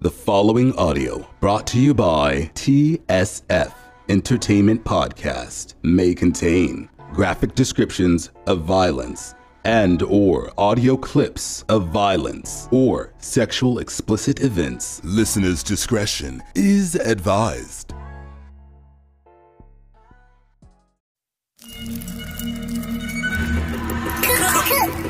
The following audio, brought to you by TSF Entertainment Podcast, may contain graphic descriptions of violence and or audio clips of violence or sexual explicit events. Listener's discretion is advised.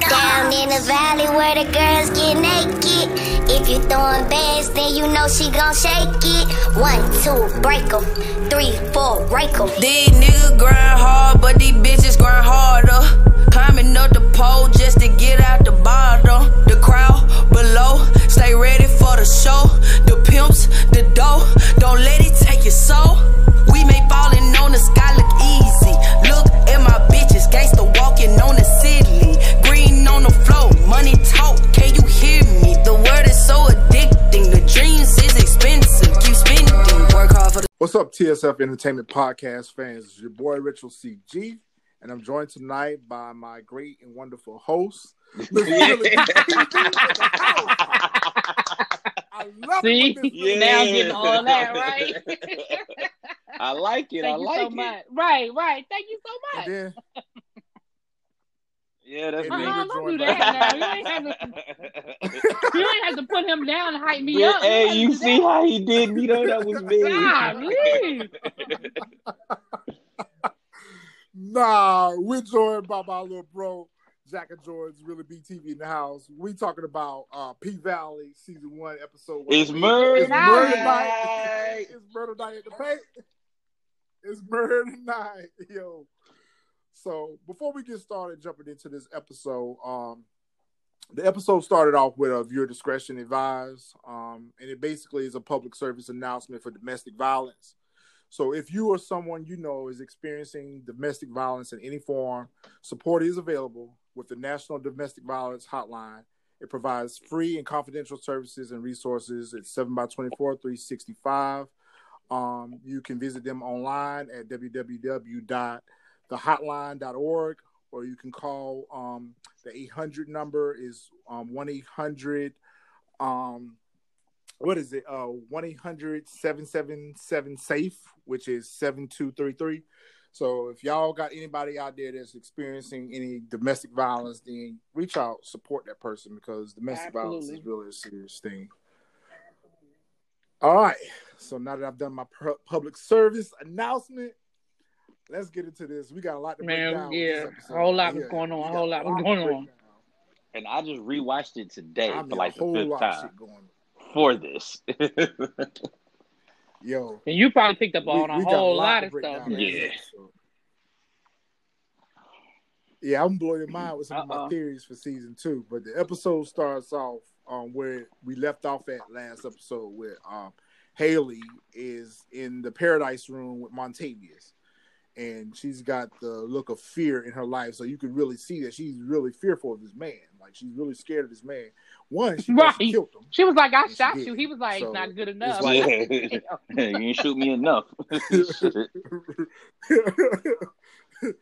Down in the valley where the girls get naked. If you throwing bands, then you know she gon' shake it. One, two, break break 'em. Three, four, rake 'em. These niggas grind hard, but these bitches grind harder. Climbing up the pole just to get out the bottom. The crowd below, stay ready for the show. The pimps, the dough, don't let it take your soul. We may falling on the sky look easy. Look at my bitches, gangsta walking on the city. Green on the floor, money talk, can you hear me? The word is so addicting, the dreams is expensive. Keep spending, work hard for the What's up, TSF Entertainment Podcast fans? It's your boy Ritual CG, and I'm joined tonight by my great and wonderful host. I love See, it when Miss you now getting all that right. I like it. I Thank you like so it. much. Right, right. Thank you so much. And then, Yeah, that's me. then Uh-huh, we're don't joined do that now. You ain't have to, you ain't have to put him down and hype me Yeah, up. hey, ain't you see do how he did me though? That was me. Golly. nah, we're joined by my little bro, Jack and George, really BTV in the house. We talking about uh, P Valley season one episode. one. It's murder It's murder night. night. It's murder night at the Pynk. It's murder night, yo. So before we get started jumping into this episode, um, the episode started off with a viewer discretion advised, um, and it basically is a public service announcement for domestic violence. So if you or someone you know is experiencing domestic violence in any form, support is available with the National Domestic Violence Hotline. It provides free and confidential services and resources. It's 7 by 24, 365. Um, you can visit them online at www.thehotline.org or you can call um, the 800 number is um, 1-800 um, what is it? Uh 1-800-777 safe which is 7233 so if y'all got anybody out there that's experiencing any domestic violence then reach out support that person because domestic violence is really a serious thing. All right. So now that i've done my pu- public service announcement let's get into this we got a lot to break Man, down yeah, this a whole lot was Yeah, going on, a whole lot was going on. And I just rewatched it today I mean, for like a the fifth lot time going for this. Yo, And you probably picked up on a we got whole lot lot of stuff. down in this Yeah. episode. Yeah, I'm blowing your mind with some of my theories for season two, but the episode starts off um, where we left off at last episode, where um, Haley is in the paradise room with Montavious, and she's got the look of fear in her life, so you can really see that she's really fearful of this man. Like she's really scared of this man. One, she, thought she Right. killed him. She was like, I shot you. He was like, So, not good enough. like- yeah. you didn't shoot me enough.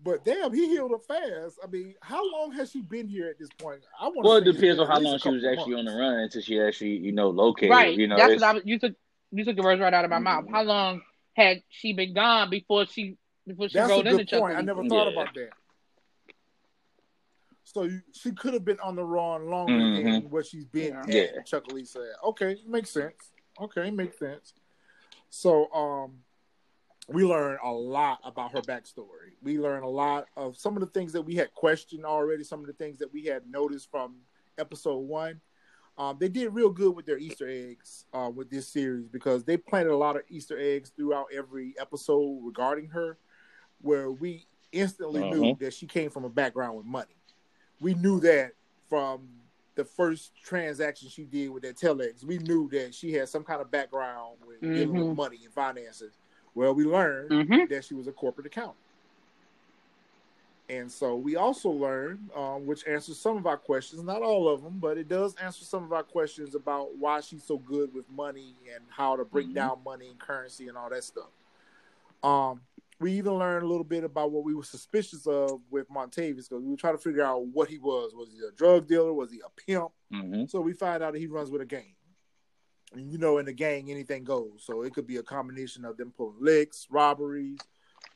But damn, he healed her fast. I mean, how long has she been here at this point? I want. well, it depends on how long she was actually on the run until she actually, you know, located. right. You know, That's what I was, you took. You took the words right out of my mm-hmm. mouth. How long had she been gone before she before she That's a rolled into good Chuck point. I never thought Yeah. about that. So you, she could have been on the run longer Mhm. than what she's been Yeah. at Yeah. Chuck E. said. Okay, makes sense. Okay, makes sense. So um we learn a lot about her backstory. We learn a lot of some of the things that we had questioned already, some of the things that we had noticed from episode one. Um, they did real good with their Easter eggs uh, with this series because they planted a lot of Easter eggs throughout every episode regarding her, where we instantly knew Mhm. that she came from a background with money. We knew that from the first transaction she did with that telex. We knew that she had some kind of background with dealing with money and finances. Well, we learned Mhm. that she was a corporate accountant. And so we also learned, um, which answers some of our questions, not all of them, but it does answer some of our questions about why she's so good with money and how to break Mhm. down money and currency and all that stuff. Um, we even learned a little bit about what we were suspicious of with Montavious because we were trying to figure out what he was. Was he a drug dealer? Was he a pimp? hmm So we find out that he runs with a gang. And you know, in the gang, anything goes. So it could be a combination of them pulling licks, robberies,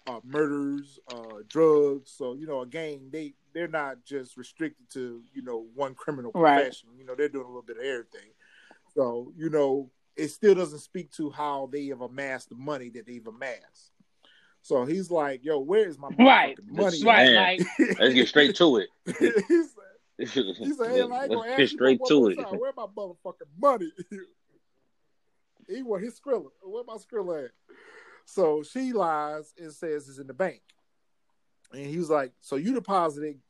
uh, murders, uh, drugs. So you know, a gang they they're not just restricted to you know one criminal Right. profession. You know, they're doing a little bit of everything. So you know, it still doesn't speak to how they have amassed the money that they've amassed. So he's like, "Yo, where is my Right. money?" Right, like Let's get straight to it. he said, he said, "Hey, I ain't gonna ask get you straight to it. time. Where my motherfucking money?" he want his Skrilla. Where my Skrilla at? So she lies and says it's in the bank, and he was like, "So you deposited?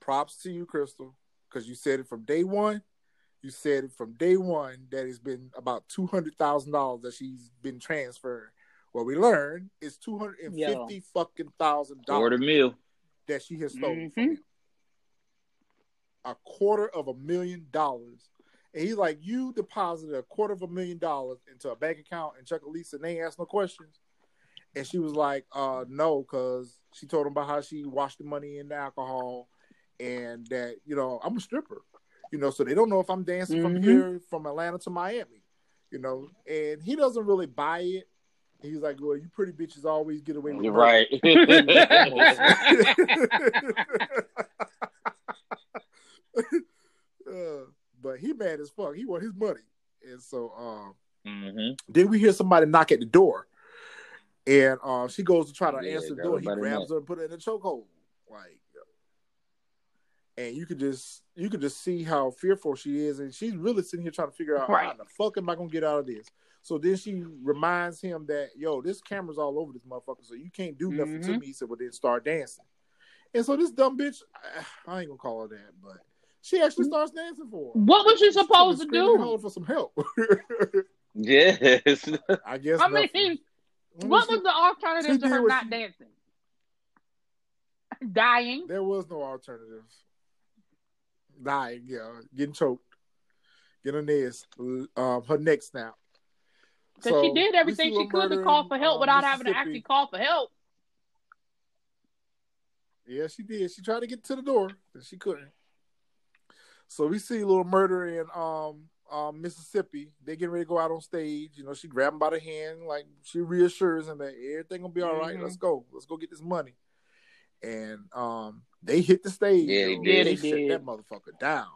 Props to you, Crystal, because you said it from day one. You said it from day one that it's been about two hundred thousand dollars that she's been transferring. What we learned is two hundred and fifty fucking thousand Quarter dollars meal. that she has stolen Mhm. from him. A quarter of a million dollars. And he's like, You deposited a quarter of a million dollars into a bank account and Chucalissa and they ain't asked no questions. And she was like, uh, no, because she told him about how she washed the money in the alcohol and that, you know, I'm a stripper. You know, so they don't know if I'm dancing from Mhm. here from Atlanta to Miami. You know, and he doesn't really buy it. He's like, Well, you pretty bitches always get away with You're murder." right. but he mad as fuck. He want his money, and so um, hmm then we hear somebody knock at the door, and uh, she goes to try to Yeah, answer the door. He grabs her and put her in a chokehold, like, and you could just you could just see how fearful she is, and she's really sitting here trying to figure out how the fuck am I gonna get out of this. So then she reminds him that yo, this camera's all over this motherfucker, so you can't do nothing to Mhm. me. He said, well, then start dancing. And so this dumb bitch, I ain't gonna call her that, but she actually starts dancing for her. What was she She's supposed to screaming and do? hollering for some help. Yes. I guess. I nothing. mean, what was the alternative she to her not she- dancing? Dying. There was no alternative. Dying, yeah, getting choked, getting her neck, um, her neck snapped. Because she did everything she could to call for help um, without having to actually call for help. Yeah, she did. She tried to get to the door, but she couldn't. So we see a little murder in um, um Mississippi. They getting ready to go out on stage. You know, she grabbed him by the hand, like she reassures him that everything gonna be all right. Mhm. Let's go. Let's go get this money. And um, they hit the stage. Yeah, they did. They Yeah, shut did. that motherfucker down.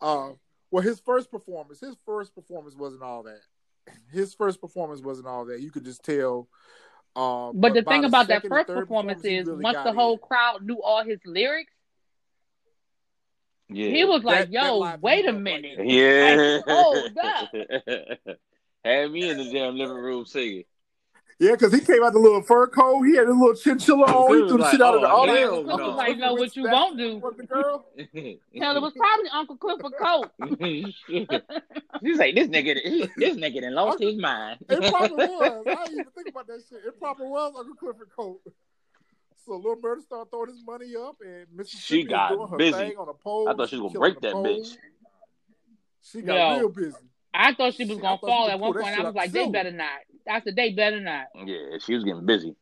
Uh, well, his first performance, his first performance wasn't all that. His first performance wasn't all that. You could just tell. Uh, But the thing about that first third performance is really once the whole in. crowd knew all his lyrics, Yeah. he was like, That- that "Yo, live wait a music, like- minute." Yeah. hold up. Had me in the damn living room singing. Yeah, because he came out the little fur coat. He had a little chinchilla on. He was threw the shit out of the oh, audience. hell Clifford no. like, know what you won't do. Was the girl? Hell, it was probably Uncle Clifford Coat. She's like, this nigga, this nigga done lost his mind. It probably was. I didn't even think about that shit. It probably was Uncle Clifford Coat. So Lil Murder started throwing his money up, and Mississippi She got doing her busy. thing on a pole. I thought she was gonna break that pole. bitch. She got Yo. real busy. I thought she was Shit, I gonna fall at one point. I was like, the they ceiling. better not. I said, they better not. Yeah, she was getting busy.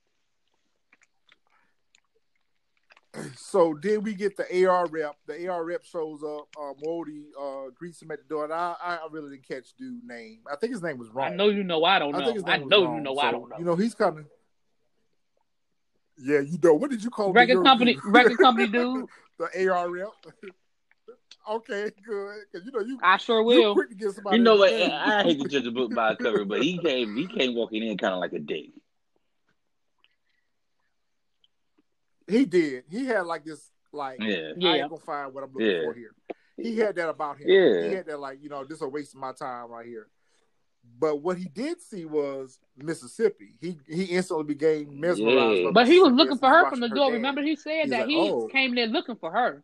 So then we get the AR rep. The AR rep shows up. Um, Wody uh, greets him at the door, and I, I really didn't catch dude's name. I think his name was wrong. I know you know. I don't I know. think his I, name was know wrong. you know. So, I don't know. You know, he's kind of. Yeah, you know. What did you call record the company, dude? record company dude. the ARL. okay, good. Because you know you. I sure You will. quick to get somebody. You know what? I hate to judge a book by a cover, but he came he came walking in kind of like a dick. He did. He had like this, like Yeah. I Yeah. ain't gonna find what I'm looking Yeah. for here. He had that about him. Yeah. He had that like you know this is a waste of my time right here. But what he did see was Mississippi. He he instantly became mesmerized. Yeah. But he was looking for her from the door. Remember, he said He's that like, he "Oh." came there looking for her.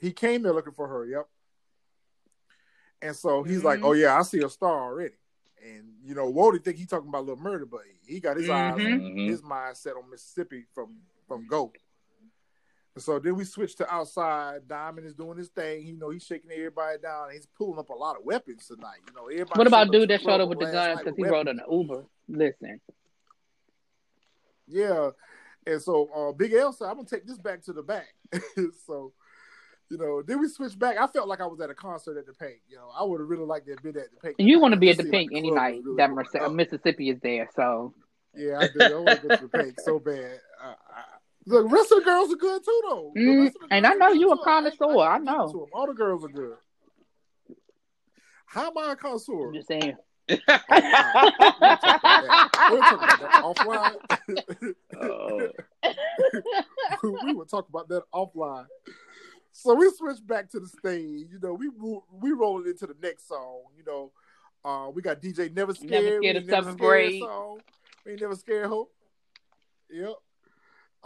He came there looking for her. Yep. And so he's like, Mhm. "Oh yeah, I see a star already." And you know, Wody think he talking about little murder, but he got his eyes, Mhm. Mhm. his mind set on Mississippi from from Go. So then we switch to outside. Diamond is doing his thing. You know, he's shaking everybody down. He's pulling up a lot of weapons tonight. You know, everybody. What about dude that showed up with the guns because he rode an Uber? Listen, Yeah. And so uh, Big L said, I'm gonna take this back to the back. so You know, then we switch back. I felt like I was at a concert at the Pynk. You know, I would have really liked to have been at the Pynk. You want to be at the like Pynk any night really that Merce- Mississippi is there. So Yeah, I do. I want to go to the Pynk so bad. Uh, I, the rest of the girls are good too, though. Mm, rest and I girls know are you a good, too. I- I- connoisseur. I know. to 'em. All the girls are good. How am I a connoisseur? I'm just saying. We'll talk about that offline. Oh. we will talk about that offline. So we switch back to the stage. You know, we we rolling into the next song. You know, uh, we got DJ Never Scared. Never Scared We of Never Seventh Scared Grade. Song. We ain't never scared hope. Yep.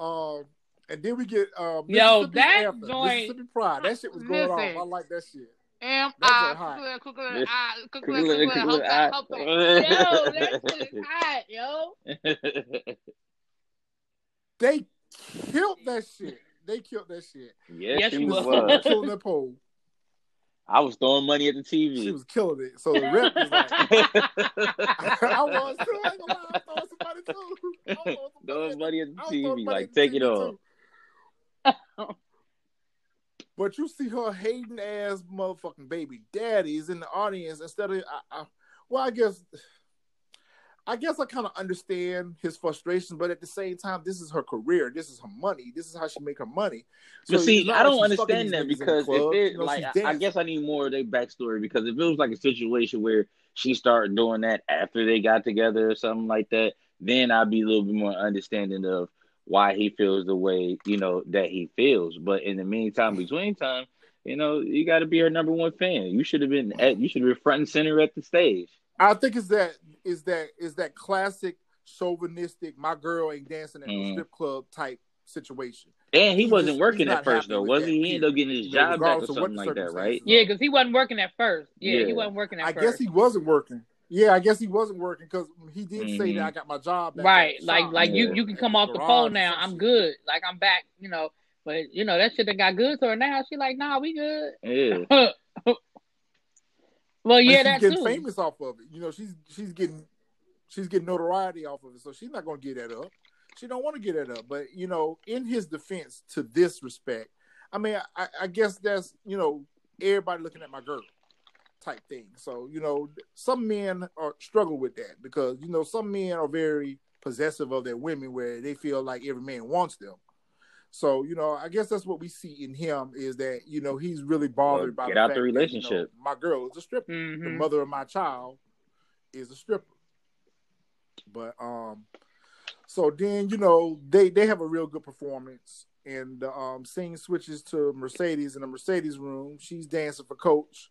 Um, and then we get um, Yo, Mississippi that Anthem, joint- Mississippi Pride. That shit was going Listen. off. I like that shit. Am That I joint hot. cook, cook, I cook, Cook, cook, cook, cook, cook, hope I- that- hope that- Yo, that shit is hot, yo. They killed that shit. They killed that shit. yes, Yes, she you was. was. killing that pole. I was throwing money at the TV. She was killing it. So the rep was like, I was too. I ain't gonna lie. I'm throwing somebody too. Throwing somebody at- money at the TV. Like, take it off. But you see her hating ass motherfucking baby daddies in the audience instead of, I, I, well, I guess, I guess I kind of understand his frustration, but at the same time, this is her career. This is her money. This is how she make her money. But see, I don't understand that niggas in the because if it You know, like, I, I guess I need more of their backstory because if it was like a situation where she started doing that after they got together or something like that, then I'd be a little bit more understanding of why he feels the way you know that he feels. But in the meantime, between time, you know, you got to be her number one fan. You should have been at, you should have been front and center at the stage. I think is that is that is that classic chauvinistic my girl ain't dancing at the Mm. strip club type situation. And he He's wasn't just- working at first though, with was that, he? He ended up getting his job back or regardless of what something like that, right? Yeah, because he wasn't working at first. Yeah, Yeah. he wasn't working at I first. guess he wasn't working. Yeah, I guess he wasn't working because he did say Mhm. that I got my job back. right, like shop. like you Yeah. you can come off the Garage pole now. I'm good. Like I'm back. You know, but you know that shit that got good to her now. She like, nah, we good. Yeah. well, yeah, that's getting too. famous off of it. You know, she's she's getting she's getting notoriety off of it, so she's not gonna get that up. She don't want to get that up. But you know, in his defense, to this respect, I mean, I, I guess that's you know everybody looking at my girl type thing. So you know, some men are struggle with that because you know some men are very possessive of their women, where they feel like every man wants them. So you know, I guess that's what we see in him is that you know he's really bothered Well, by get the out the fact that, you know, relationship. my girl is a stripper. The Mhm. mother of my child is a stripper. But um, so then you know they they have a real good performance, and the um scene switches to Mercedes in the Mercedes room. She's dancing for Coach,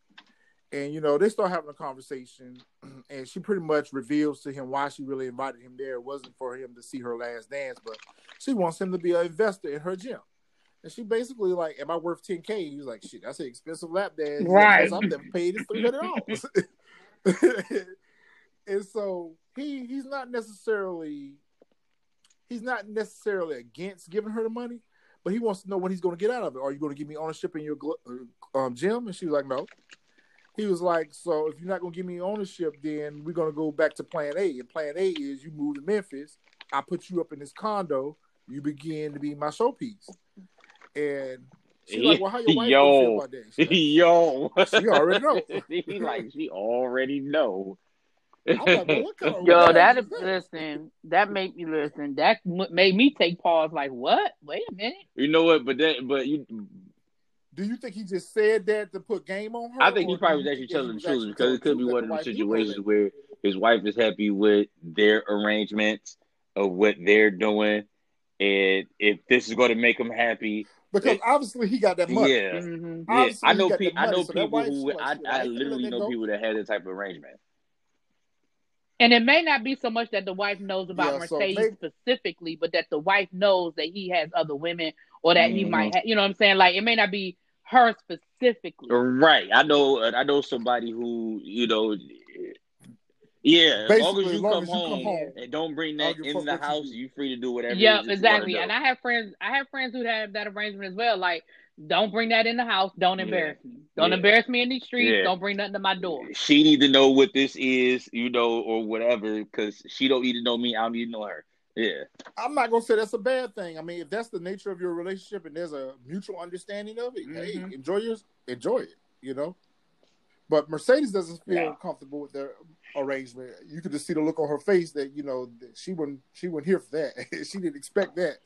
and you know they start having a conversation, and she pretty much reveals to him why she really invited him there. It wasn't for him to see her last dance, but she wants him to be an investor in her gym. And she basically like, "Am I worth 10k?" He's like, "Shit, that's an expensive lap dance. Right. I've never paid it three hundred dollars." and so he he's not necessarily he's not necessarily against giving her the money, but he wants to know what he's going to get out of it. Are you going to give me ownership in your uh, um, gym? And she was like, no. He was like, so if you're not going to give me ownership, then we're going to go back to Plan A. And Plan A is you move to Memphis. I put you up in this condo. You begin to be my showpiece. And she's like, well, how your wife gonna feel Yo. about that? Like, Yo. She already know. he like she already know. Like, well, what kind of Yo, that is that? listen, that made me listen. That made me take pause. Like, what? Wait a minute. You know what? But that, but you, Do you think he just said that to put game on her? I think he probably was actually telling the truth because it could be one of the truth that the wife situations where his wife is happy with their arrangements of what they're doing, and if this is going to make him happy, that? Because obviously he got that money. yeah. hmm Yeah, I know. got Pe- that I know so people who like, I, I literally know people that had that type of arrangement. And it may not be so much that the wife knows about Yeah, so Mercedes maybe- specifically, but that the wife knows that he has other women or that he Mhm. might have, you know what I'm saying? Like, it may not be her specifically. Right. I know. I know somebody who you know. Yeah, as long as you, long come, as you come home home, and don't bring that don't in the house, you house, do. you free to do whatever. it Yep, is that you exactly. And. I have friends. I have friends who have that arrangement as well. Like, don't bring that in the house. Don't Yeah. embarrass me. Don't Yeah. embarrass me in these streets. Yeah. Don't bring nothing to my door. she need to know what this is, you know, or whatever, because she don't need to know me. I don't need to know her. Yeah. I'm not gonna say that's a bad thing. I mean, if that's the nature of your relationship and there's a mutual understanding of it, hey, Mhm. enjoy yours, enjoy it. You know. But Mercedes doesn't feel Yeah. comfortable with their arrangement. You could just see the look on her face that you know that she wouldn't she wasn't here for that. she didn't expect that.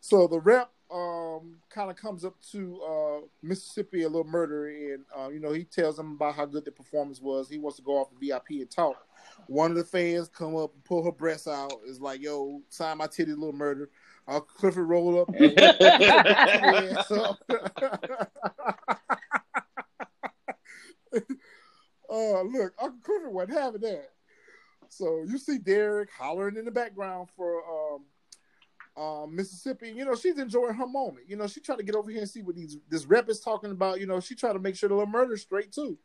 So the rep um kind of comes up to uh Mississippi a little murder and uh, you know he tells them about how good the performance was. He wants to go off the VIP and talk. One of the fans come up and pull her breasts out. Is like, "Yo, sign my titty, little murder." Uh, Clifford roll up. Yeah, so- uh, look, Uncle Clifford wasn't having that. So you see Derek hollering in the background for um, um, Mississippi. You know, she's enjoying her moment. You know, she tried to get over here and see what these this rep is talking about. You know, she tried to make sure the little murder's straight too.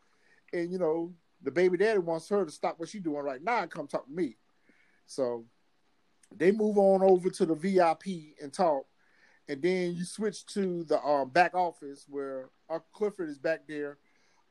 And you know, the baby daddy wants her to stop what she's doing right now and come talk to me. So they move on over to the VIP and talk. And then you switch to the um, back office where Uncle Clifford is back there.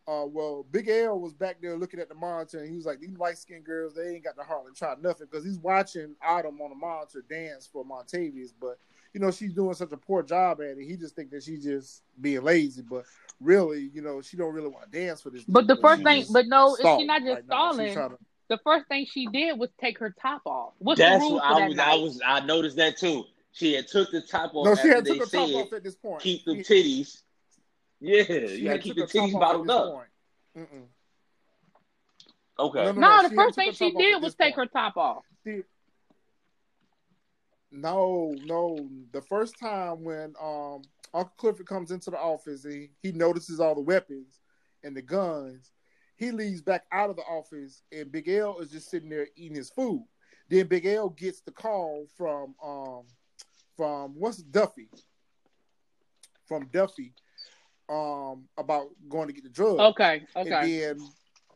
Uh, well, Big L was back there looking at the monitor, and he was like, "These light skinned girls, they ain't got the heart to try nothing." Because he's watching Autumn on the monitor dance for Montavious, but you know she's doing such a poor job at it. He just think that she's just being lazy, but really, you know, she don't really want to dance for this. But dude, the first thing, but no, she not just right stalling. to- The first thing she did was take her top off. What's the That's rule what for I that was. night? I was. I noticed that too. She had took the top off No, she had took her top off at this point. keep the She- titties. Yeah, she you gotta keep took the her titties bottled up. Mm-mm. Okay. No, no, no, no, the first thing she did was take point. her top off. See, no, no. The first time when um Uncle Clifford comes into the office and he, he notices all the weapons and the guns, he leaves back out of the office and Big L is just sitting there eating his food. Then Big L gets the call from um from what's Duffy from Duffy um about going to get the drugs. Okay, okay. And then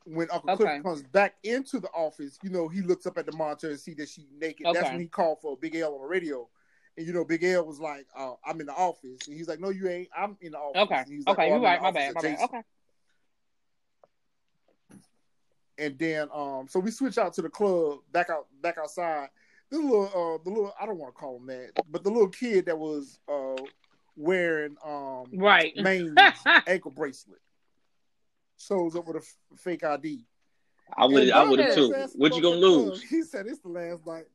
when Uncle Okay. Cliff comes back into the office, you know, he looks up at the monitor and see that she's naked. That's when he called for Big L on the radio. And you know, Big L was like, uh, I'm in the office. And he's like, No, you ain't. I'm in the office. Okay, And he's like, okay, "Oh, you're right. My bad, my bad. Okay. And then um, so we switch out to the club, back out back outside. This little uh the little I don't want to call him that, but the little kid that was uh wearing um Right. Maine's ankle bracelet shows up with a f- fake ID. I would. I would have too. What you gonna the club. lose? He said it's the last night.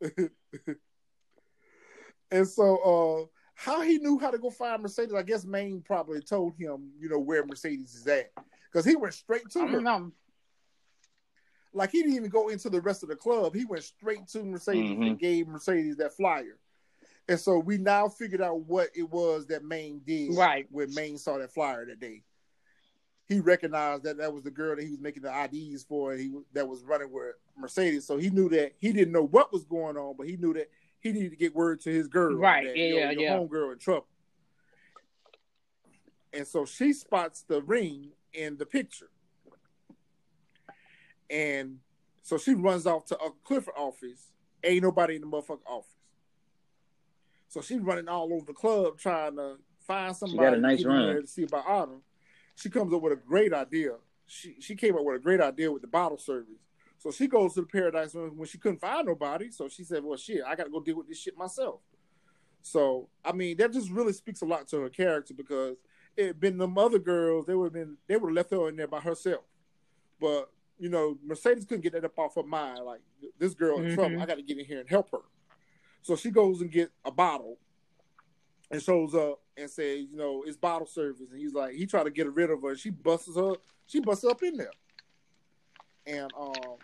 and so uh how he knew how to go find Mercedes, I guess Maine probably told him, you know, where Mercedes is at. Because he went straight to I her. know. Like he didn't even go into the rest of the club. He went straight to Mercedes Mhm. and gave Mercedes that flyer. And so we now figured out what it was that Maine did Right. when Maine saw that flyer that day. He recognized that that was the girl that he was making the IDs for, and he that was running with Mercedes. So he knew that he didn't know what was going on, but he knew that he needed to get word to his girl, Right, That, yeah, yo, yeah, your yeah. homegirl in trouble. And so she spots the ring in the picture, and so she runs off to Uncle Clifford office. Ain't nobody in the motherfucking office. So she's running all over the club trying to find somebody got a nice to run. there to see about Autumn. She comes up with a great idea. She she came up with a great idea with the bottle service. So she goes to the Paradise Room when she couldn't find nobody. So she said, "Well, shit, I got to go deal with this shit myself." So I mean, that just really speaks a lot to her character because it had been them other girls, they would have been they would have left her in there by herself. But you know, Mercedes couldn't get that up off her mind. Like this girl in Mhm. trouble, I got to get in here and help her. So she goes and get a bottle and shows up and says, you know, it's bottle service. And he's like, he tried to get rid of her. She busts her, she busts up in there. And um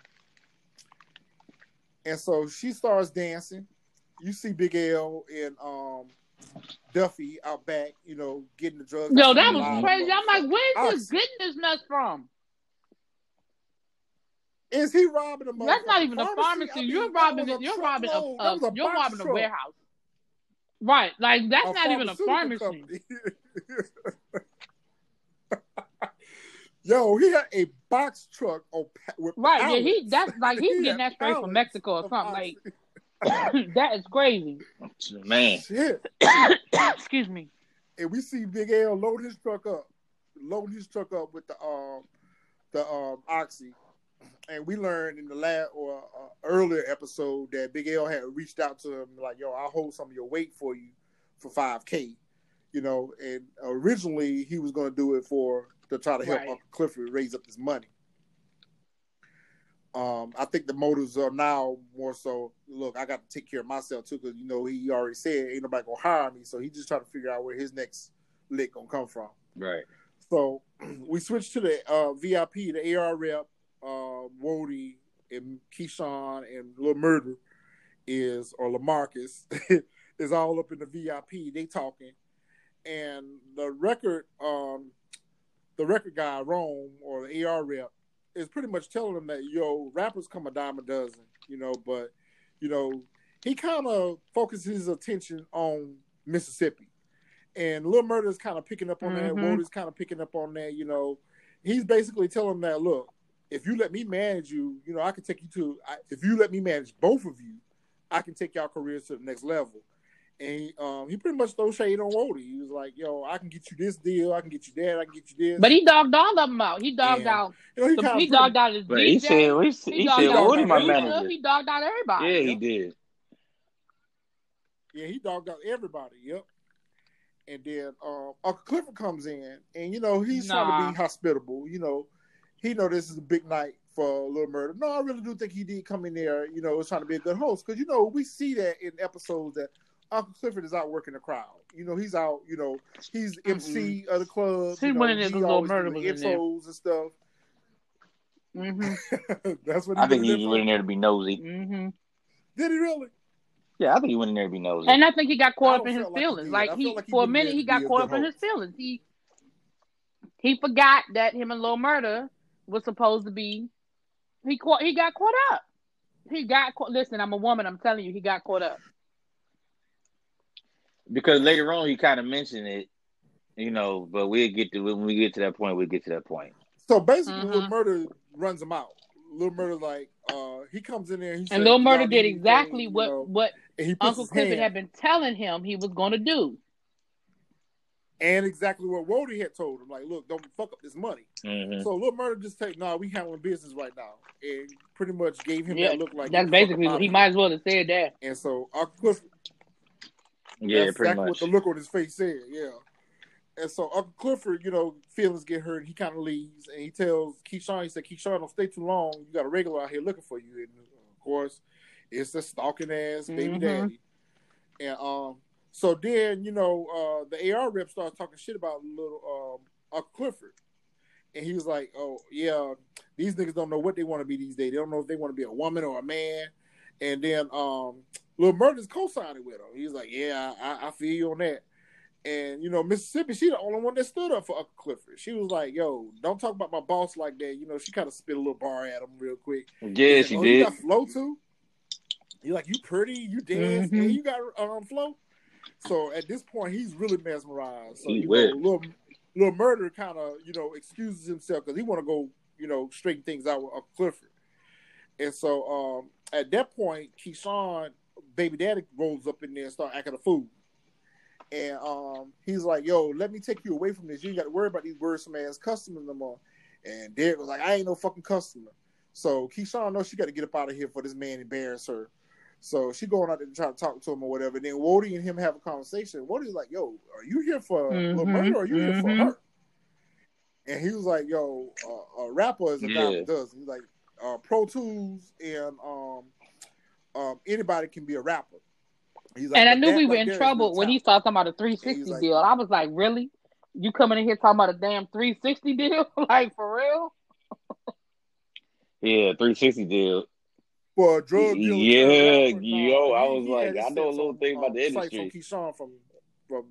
and so she starts dancing. You see Big L and um Duffy out back, you know, getting the drugs. Yo, that was a lot of crazy. I'm like, where's this getting this mess from? Is he robbing a That's not motherfucking even a I pharmacy. mean, You're robbing. was a You're robbing a. a a you're box robbing a warehouse. Right, like that's A not even a pharmacy. Yo, he had a box truck on pa- with Right, yeah, he that's like he's He getting that straight from Mexico or something. Like that is crazy. Man, shit. Excuse me. And we see Big L load his truck up, load his truck up with the um the um oxy, and we learned in the last or uh, earlier episode that Big L had reached out to him like, "Yo, I'll hold some of your weight for you for five k," you know. And originally he was going to do it for to try to help Right. Uncle Clifford raise up his money. Um, I think the motives are now more so. Look, I got to take care of myself too, because you know he already said ain't nobody gonna hire me, so he just trying to figure out where his next lick gonna come from. Right. So we switched to the uh, VIP, the AR rep, uh, Wody and Keyshawn and Lil Murder is or Lamarcus is all up in the VIP. They talking, and the record, um, the record guy Rome or the AR rep is pretty much telling them that yo rappers come a dime a dozen, you know, but you know he kind of focuses his attention on Mississippi and Lil Murder's kind of picking up on that. Mhm. Woody's kind of picking up on that. You know, he's basically telling them that look, if you let me manage you, you know, I can take you to. I, if you let me manage both of you, I can take y'all careers to the next level. And he, um, he pretty much throw shade on Wody. He was like, "Yo, I can get you this deal. I can get you that. I can get you this." But he dogged all of them out. He dogged Yeah. out. you know, he He, kind dogged out his But DJ. he said he, he, dogged said out Woody my manager. He dogged out everybody. Yeah, he did. Yeah, he dogged out everybody. Yep. And then um, Uncle Clifford comes in, and you know he's trying to be hospitable. You know, he know this is a big night for Little Murder. No, I really do think he did come in there. You know, was trying to be a good host because you know we see that in episodes that Uncle Clifford is out working the crowd. You know, he's out. You know, he's MC of the club. He you know, went in there 'cause Lil always Murder doing was in there. and stuff. hmm That's what I think he in just for. went in there to be nosy. hmm Did he really? Yeah, I think he went in there to be nosy. And I think he got caught up in his like feelings. did. Like he, like he for a minute, he got caught good up in his feelings. He he forgot that him and Lil Murder was supposed to be. He caught. He got caught up. He got caught. Listen, I'm a woman. I'm telling you, he got caught up. because later on he kind of mentioned it, you know. But we'll get to when we get to that point. We'll get to that point. So basically, Lil Mhm. Murder runs him out. Little Murder, like, uh, he comes in there. He And Lil "Do Murder did exactly anything?" what You know, what and he puts Uncle his Clifford had been telling him he was going to do. And exactly what Wody had told him. Like, look, don't fuck up this money. Mhm. So Lil Murder just take, nah, we handling business right now, and pretty much gave him Yeah, that look like that's "Get the fuck basically what he might as well have said that. And so Uncle Clifford, Yeah, that's pretty exactly much. what the look on his face said. Yeah. And so Uncle Clifford, you know, feelings get hurt. He kind of leaves, and he tells Keyshawn, he said, "Keyshawn, don't stay too long. You got a regular out here looking for you." And of course, it's the stalking ass baby Mhm. daddy. And um, so then you know, uh, the AR rep starts talking shit about little um Uncle Clifford, and he was like, "Oh yeah, these niggas don't know what they want to be these days. They don't know if they want to be a woman or a man." And then um, Lil Murder's co-signing with him. He's like, "Yeah, I, I feel you on that." And you know, Mississippi, she the only one that stood up for Uncle Clifford. She was like, "Yo, don't talk about my boss like that." You know, she kind of spit a little bar at him real quick. Yeah, He she said, oh, You got flow too. You like you pretty, you dance, Mhm. and you got um flow. So at this point, he's really mesmerized. So He you know, little little murder kind of you know excuses himself because he want to go you know straighten things out with Clifford. And so um at that point, Keyshawn, baby daddy, rolls up in there and start acting a fool. And um, he's like, "Yo, let me take you away from this. You ain't got to worry about these worrisome ass customers no more." And Derek was like, "I ain't no fucking customer." So Keyshawn knows she got to get up out of here for this man embarrass her. So she going out there to try to talk to him or whatever. Then Wody and him have a conversation. Wody's like, "Yo, are you here for Lil Mhm, Murder or are you here for mhm. her?" And he was like, "Yo, uh, a rapper is a dime Yeah. a dozen." He's like, uh, "Pro Tools and um, um, anybody can be a rapper." He's like, and I knew we were right in trouble when he talent." started talking about a 360 like- deal. I was like, really? You coming in here talking about a damn 360 deal? like for real? Yeah, 360 deal. For a drug dealer. Yeah, yo, I was like, I know a little thing about the industry. from from from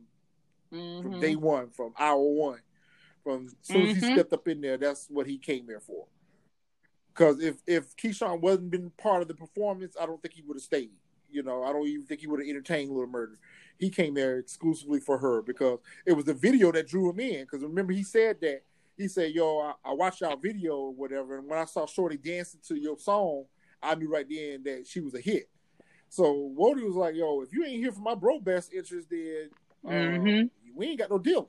Mhm. day one, from hour one, from as soon as he Mhm. stepped up in there, that's what he came there for. Because if if Keyshawn wasn't been part of the performance, I don't think he would have stayed. You know, I don't even think he would have entertained Little Murder. He came there exclusively for her because it was the video that drew him in. Because remember, he said that he said, "Yo, I, I watched our video or whatever, and when I saw Shorty dancing to your song, I knew right then that she was a hit." So Wody was like, "Yo, if you ain't here for my bro best interest, then uh, Mhm. we ain't got no dealings."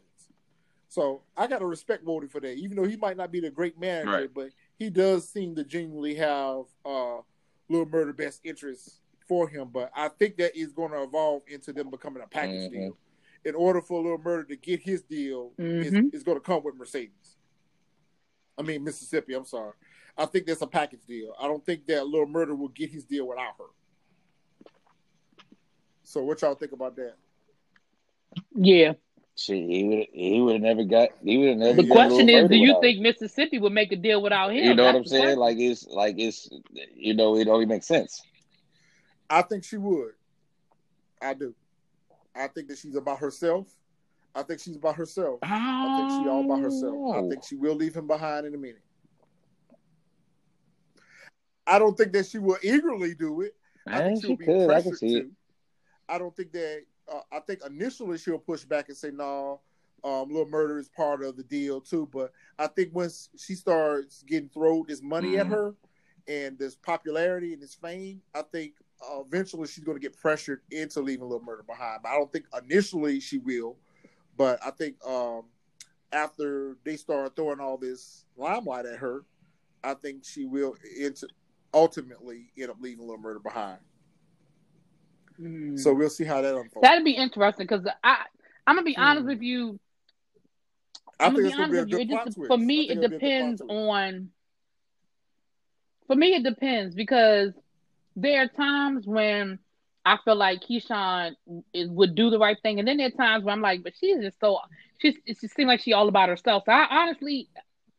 So I got to respect Wody for that, even though he might not be the great manager, Right. but he does seem to genuinely have uh Little Murder best interests for him, but I think that is going to evolve into them becoming a package Mhm. deal. In order for Little Murder to get his deal, Mhm. is going to come with Mercedes. I mean Mississippi. I'm sorry. I think that's a package deal. I don't think that Little Murder will get his deal without her. So what y'all think about that? Yeah. Shit, he would he would have never got he would have never. The question is, do you without- think Mississippi would make a deal without him? You know what I'm saying? question. Like it's like it's you know it only makes sense. I think she would. I do. I think that she's about herself. I think she's about herself. I think she all by herself. I Oh. think she will leave him behind in a minute. I don't think that she will eagerly do it. I Man, think she she'll be could. I can pressured see it. to. I don't think that. Uh, I think initially she'll push back and say, "No, um, little murder is part of the deal too." But I think once she starts getting thrown this money at Mhm. her and this popularity and this fame, I think uh, eventually she's going to get pressured into leaving little murder behind. But I don't think initially she will. But I think um, after they start throwing all this limelight at her, I think she will into ultimately end up leaving a little murder behind. Mm. So we'll see how that unfolds. That'd be interesting because I, I'm gonna be honest Hmm. with you. I I'm think gonna it's be gonna be a honest with you. It just, for me, it it'll be a good plot depends on. For me, it depends because there are times when I feel like Keyshawn is, would do the right thing, and then there are times where I'm like, but she's just so she's it just seems like she all about herself. So I honestly,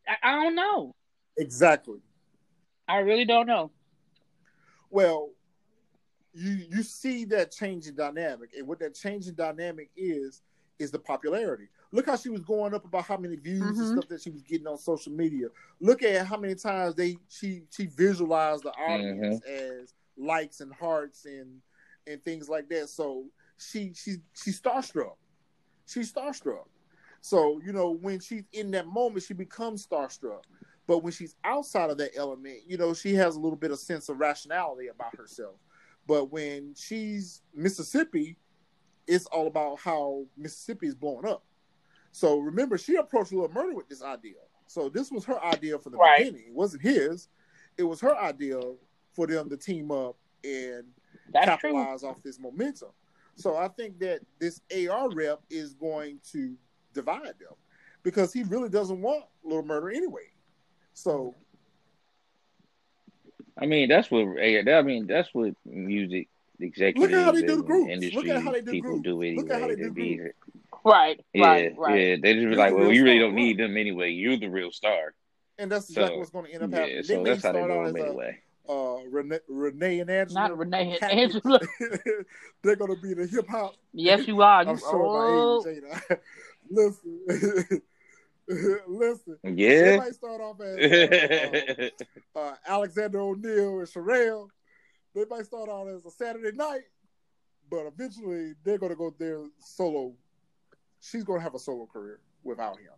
I, I don't know. Exactly. I really don't know. Well, you you see that change in dynamic, and what that change in dynamic is is the popularity. Look how she was going up about how many views and Mhm. stuff that she was getting on social media. Look at how many times they she she visualized the audience as likes and hearts and and things like that. So she she she's starstruck. She's starstruck. So you know when she's in that moment, she becomes starstruck. But when she's outside of that element, you know she has a little bit of sense of rationality about herself. But when she's Mississippi, it's all about how Mississippi is blowing up. So remember, she approached Little Murder with this idea. So this was her idea from the Right. beginning. It wasn't his. It was her idea for them to team up and That's true. capitalize off this momentum. So I think that this AR rep is going to divide them because he really doesn't want Little Murder anyway. So I mean, that's what I mean. That's what music executives Look at how they do the and groups. industry Look at how they do people groups. do anyway. Look at how they They do be- groups. Right, yeah, right, right. yeah. They just be like, well, real we really don't need them anyway. You're the real star. and that's exactly So, what's going to end up Yeah, happening. so they may that's how they start do them as a anyway. uh, Renee, Renee and Angela. Not Renee and. Angela. They're going to be the hip hop. Yes, you are. You, I'm showing oh, my age, ain't I? Listen, listen. They Yeah. might start off as uh, uh, uh, Alexander O'Neal and Cherrelle. They might start out as a Saturday night, but eventually they're going to go their solo. She's going to have a solo career without him,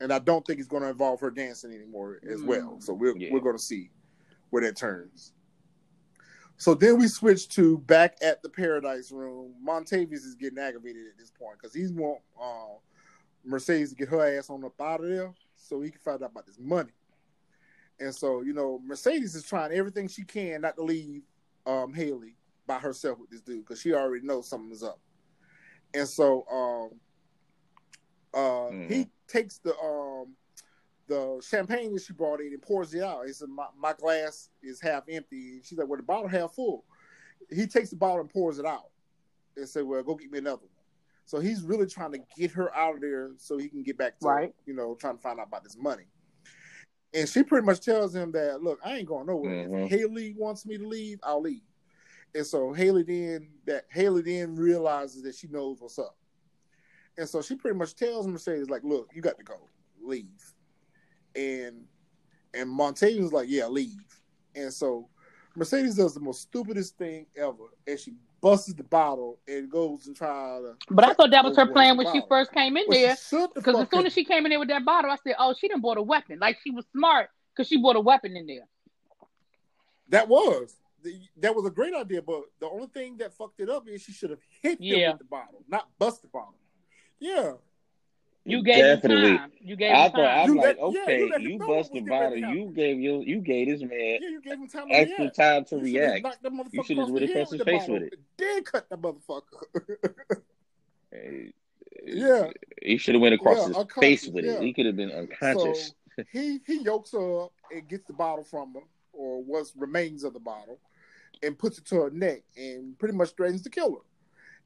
and I don't think it's going to involve her dancing anymore as well. So we're Yeah. we're going to see where that turns. So then we switch to back at the Paradise Room. Montavious is getting aggravated at this point because he's want uh, Mercedes to get her ass on up out of there so he can find out about this money. And so, you know, Mercedes is trying everything she can not to leave um, Haley by herself with this dude because she already knows something's up. And so, um, uh, he Mhm. takes the um, the champagne that she brought in and pours it out. He said, "My, my glass is half empty." And she's like, "Well, the bottle half full." He takes the bottle and pours it out, and said, "Well, go get me another one." So he's really trying to get her out of there so he can get back to Right. you know trying to find out about this money. And she pretty much tells him that, "Look, I ain't going nowhere. Mhm. If Haley wants me to leave, I'll leave." And so Haley then that Haley then realizes that she knows what's up. And so she pretty much tells Mercedes, like, look, you got to go. Leave. And and Montavious like, yeah, leave. And so Mercedes does the most stupidest thing ever. And she busts the bottle and goes and try to But I thought that was her plan when she first came in Well, there. Because as soon as she came in there with that bottle, I said, "Oh, she didn't bought a weapon. Like she was smart because she bought a weapon in there." that was that was a great idea, but the only thing that fucked it up is she should have hit him Yeah. with the bottle, not bust the bottle. Yeah. You gave Definitely. him time. You gave I him thought I'm time. You like, let- yeah, okay, you let you know what bust the was getting ready bottle. You gave you you gave this man Yeah, you gave him time to extra react. time to You should've react. knocked that motherfucker You should've across would've the head pressed with his face with it. Then cut the motherfucker. Hey, Yeah. He should have went across Yeah, his face with yeah. it. He could have been unconscious. he he yokes her up and gets the bottle from her, or what remains of the bottle, and puts it to her neck and pretty much threatens to kill her.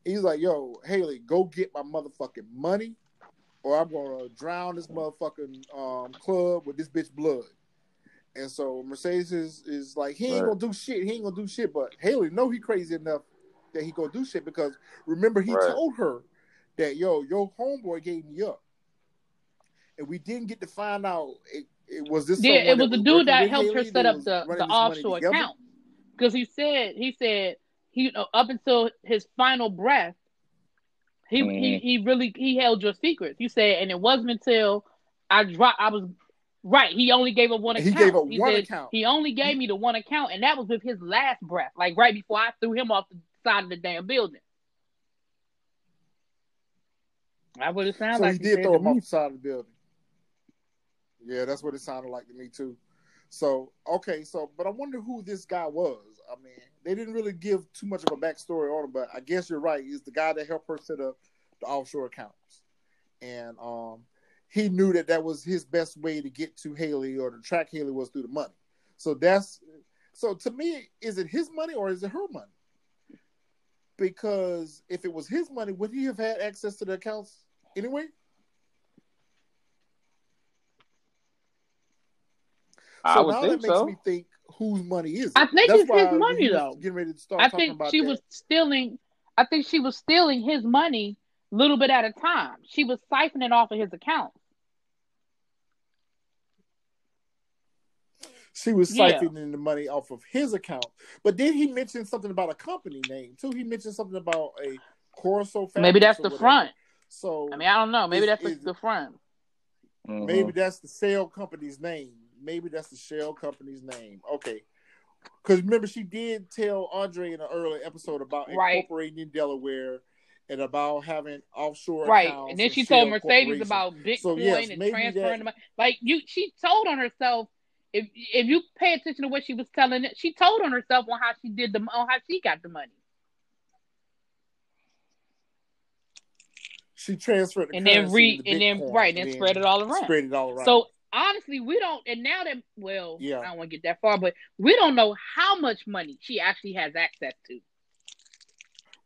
He's like, "Yo, Haley, go get my motherfucking money, or I'm gonna drown this motherfucking um, club with this bitch blood." And so Mercedes is, is like, he ain't Right. gonna do shit. He ain't gonna do shit. But Haley know he crazy enough that he gonna do shit because remember he Right. told her that yo, your homeboy gave me up, and we didn't get to find out it, it was this. Yeah, it was the dude that with helped her set up the, the offshore account. Because he said he said he you know, up until his final breath, he, he Mhm. he really he held your secrets. You said, and it wasn't until I dropped I was right. He only gave up one account. He gave up one said account. He only gave me the one account, and that was with his last breath, like right before I threw him off the side of the damn building. That's what it sounds So like. he did said throw him off the side of the building. Yeah, that's what it sounded like to me too. So okay, so but I wonder who this guy was. I mean, they didn't really give too much of a backstory on him, but I guess you're right. He's the guy that helped her set up the offshore accounts, and um, he knew that that was his best way to get to Haley or to track Haley was through the money. So that's so to me, is it his money or is it her money? Because if it was his money, would he have had access to the accounts anyway? I So would now think that makes so. me think whose money is it? I think That's it's his money, though. Getting ready to start I talking think about she that. was stealing. I think she was stealing his money little bit at a time. She was siphoning off of his account. She was Yeah. siphoning the money off of his account. But then he mentioned something about a company name too. He mentioned something about a Corso. Maybe that's the whatever. front. So I mean, I don't know. Maybe Is- that's the, is- the front. Mhm. maybe that's the sale company's name. Maybe that's the shell company's name. Okay. Because remember, she did tell Andre in an earlier episode about Right. incorporating in Delaware and about having offshore Right. And then she told Mercedes about Bitcoin So, yes, and transferring that- the money. Like you, she told on herself. If if you pay attention to what she was telling, it, she told on herself on how she did the on how she got the money. she transferred the And then re- and then- right, then spread it all around. Spread it all around. So honestly, we don't. And now that well, Yeah. I don't want to get that far, but we don't know how much money she actually has access to.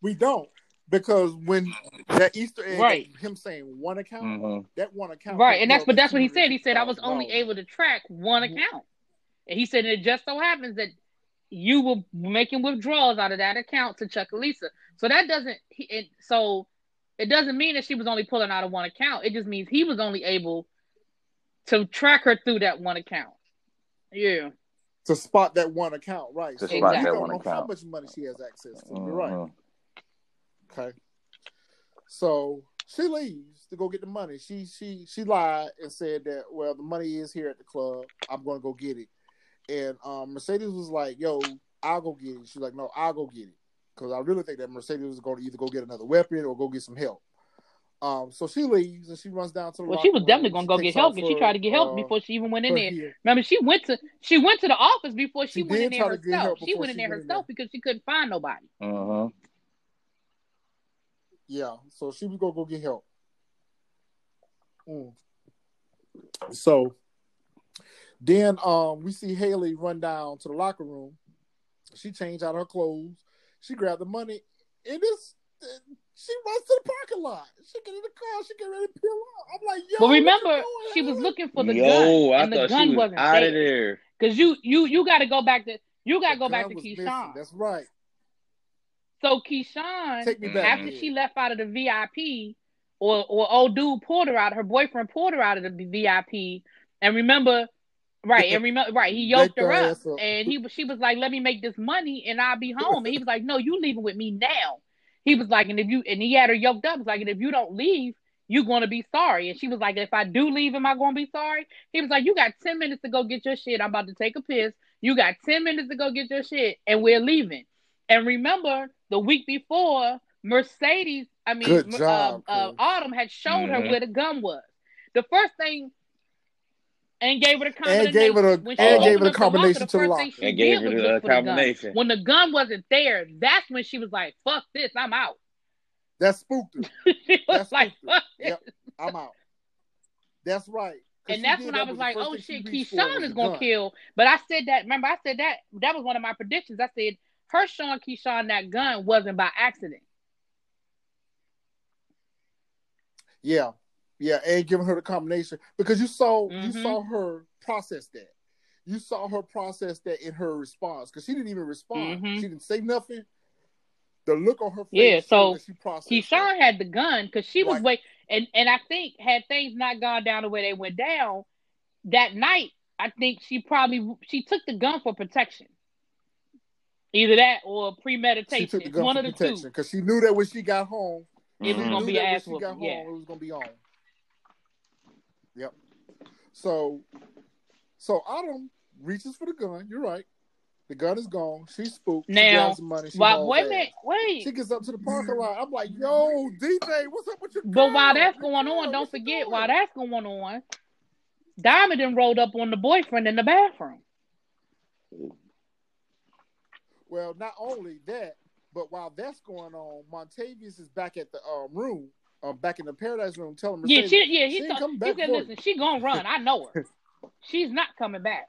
we don't because when that Easter egg, Right. him saying one account, Mhm. that one account, Right, and that's but that's what he said. He said I was $250,000. only able to track one Mhm. account, and he said it just so happens that you were making withdrawals out of that account to Chucalissa. So that doesn't. He, it, so it doesn't mean that she was only pulling out of one account. It just means he was only able to track her through that one account. Yeah, to spot that one account, right? To so spot we that don't one know how much money she has access to. You're right. Okay. So she leaves to go get the money. She she she lied and said that well the money is here at the club. I'm gonna go get it. And um, Mercedes was like, "Yo, I'll go get it." She's like, "No, I'll go get it," because I really think that Mercedes was going to either go get another weapon or go get some help. Um, so she leaves and she runs down to the. well, she was definitely gonna go get help, off and she tried to get help uh, before she even went in there. heel. Remember, she went to she went to the office before she, She went in there try to get herself. She went in she there went in herself because she couldn't find nobody. Mhm. Yeah, so she was gonna go get help. Mm. So then um we see Haley run down to the locker room. She changed out her clothes. She grabbed the money and this she runs to the parking lot. She get in the car, she get ready to peel out. I'm like, yo. Well, what you remember, doing, she was looking for the Yo, gun, I and the gun she was wasn't out there. of there. Because you you you got to go back to you got to go back to was missing. Keyshawn. That's right. So Keyshawn, Take me back. after she left out of the VIP, or or old dude pulled her out, her boyfriend pulled her out of the VIP, and remember, right, and remember, right, he yoked her her up, up. and he was she was like, "Let me make this money, and I'll be home." And he was like, "No, you leaving with me now." He was like, "And if you," and he had her yoked up. He was like, "And if you don't leave." You're gonna be sorry, and she was like, "If I do leave, am I gonna be sorry?" He was like, "You got ten minutes to go get your shit. I'm about to take a piss. You got ten minutes to go get your shit, and we're leaving." And remember, the week before, Mercedes, I mean, job, uh, uh, Autumn had showed her Mhm. where the gun was. The first thing, and gave it a combination. And gave her the when and gave her the up locker, combination the to the first locker. And gave did her was the, look for the gun. combination. When the gun wasn't there, that's when she was like, "Fuck this, I'm out." That spooked her. she was That's like, stupid. "Fuck this." Yep. I'm out. That's right. And that's did when that I was the like, "Oh shit, reached Keyshawn is gonna gun. kill." But I said that. Remember, I said that. That was one of my predictions. I said her showing Keyshawn that gun wasn't by accident. Yeah, yeah, and giving her the combination because you saw you Mhm. saw her process that. You saw her process that in her response because she didn't even respond. Mhm. She didn't say nothing. The look on her face. Yeah, so she processed. Keyshawn that. had the gun because she was Right. wait and and I think had things not gone down the way they went down that night, I think she probably she took the gun for protection. Either that or She premeditation. took the gun one for of the protection two. because she knew that when she got home, It was gonna be that when ass she got home, Yeah. it was gonna be on. Yep. So, so Autumn reaches for the gun. You're right. The gun is gone. She's spooked. She Now, grabs the money. She Well, wait a minute, wait. She gets up to the parking lot. I'm like, yo, DJ, what's up with your But while that's going on, don't forget while that's going on, Diamond then rolled up on the boyfriend in the bathroom. Well, not only that, but while that's going on, Montavious is back at the um, room, um, back in the paradise room, telling Yeah, Mercedes, she yeah, he, she ain't told- coming he said, listen, she gonna run. I know her. She's not coming back.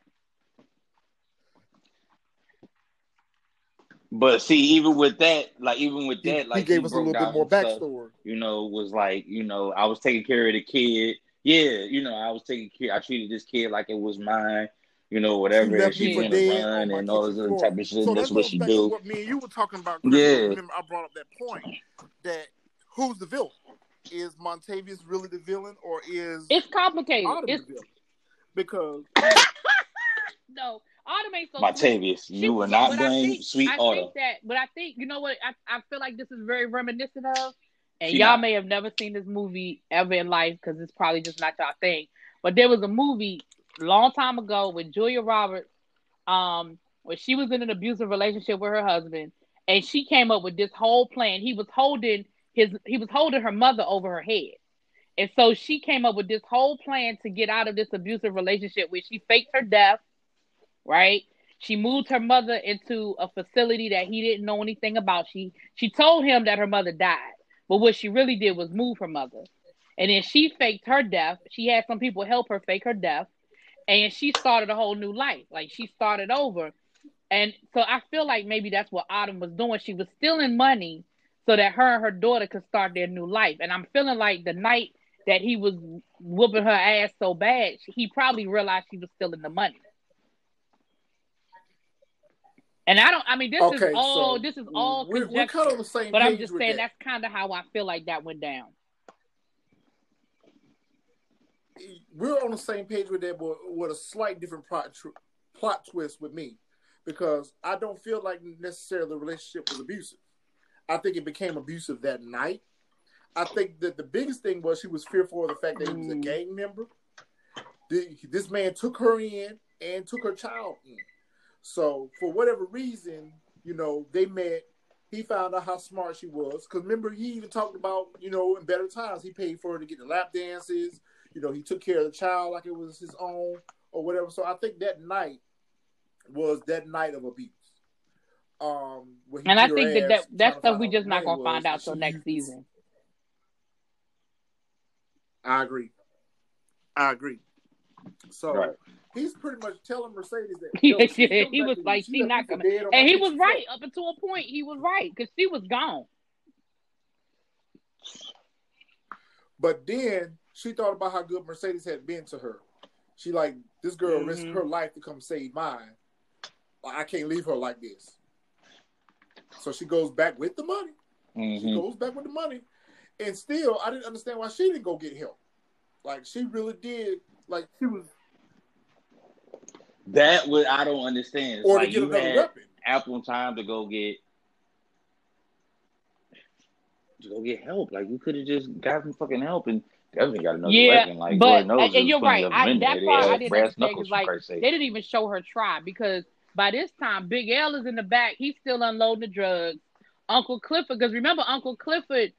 But see, even with that, like even with that, like he gave us a little bit more some stuff, backstory. you know, was like, you know, I was taking care of the kid. Yeah, you know, I was taking care. I treated this kid like it was mine. You know, whatever. She and left she's gonna dead run and all this other type of shit. So and that that's what she back do. what me and you were talking about. Chris. Yeah. Remember, I brought up that point that who's the villain? Is Montavious really the villain, or is It's complicated. Autumn It's the villain? Because no, Autumn ain't so. Montavious, She- you will not but blame Sweet I Autumn. think that, but I think you know what I, I feel like this is very reminiscent of, and She y'all not. may have never seen this movie ever in life because it's probably just not y'all thing. But there was a movie long time ago with Julia Roberts, um, where she was in an abusive relationship with her husband, and she came up with this whole plan. He was holding his he was holding her mother over her head. And so she came up with this whole plan to get out of this abusive relationship where she faked her death, right? She moved her mother into a facility that he didn't know anything about. She she told him that her mother died, but what she really did was move her mother. And then she faked her death. She had some people help her fake her death, and she started a whole new life. Like she started over. And so I feel like maybe that's what Autumn was doing. She was stealing money so that her and her daughter could start their new life. And I'm feeling like the night that he was whooping her ass so bad, he probably realized she was stealing the money. And I don't. I mean, this okay, is all. so this is all we're, we're kind of on the same but I'm just saying that. that's kind of how I feel like that went down. we're on the same page with that, but with a slight different plot, tr- plot twist with me, because I don't feel like necessarily the relationship was abusive. I think it became abusive that night. I think that the biggest thing was she was fearful of the fact that he was a Mm. gang member. The- This man took her in and took her child in. So for whatever reason, you know, they met. He found out how smart she was. Because remember, he even talked about, you know, in better times, he paid for her to get the lap dances. You know, he took care of the child like it was his own or whatever. So I think that night was that night of abuse. Um, where he And I think that, that that stuff we out just not gonna money find out and till next season. I agree. I agree. So Right. he's pretty much telling Mercedes that Yeah, yo, yeah, he was like, She she not coming. And he was kitchen right up until a point. He was right because she was gone. But then she thought about how good Mercedes had been to her. She like this girl risked Mhm. her life to come save mine. Like, I can't leave her like this. So she goes back with the money. She Mhm. goes back with the money, and still I didn't understand why she didn't go get help. Like she really did. Like she was, That what I don't understand. It's or like to get you another had weapon. ample time to go get to go get help. Like you could have just got some fucking help and definitely got another Yeah, weapon. Like but Lord knows and you're right. of them I, that part I didn't understand because like they didn't even show her try because by this time Big L is in the back. He's still unloading the drugs. Uncle Clifford, because remember Uncle Clifford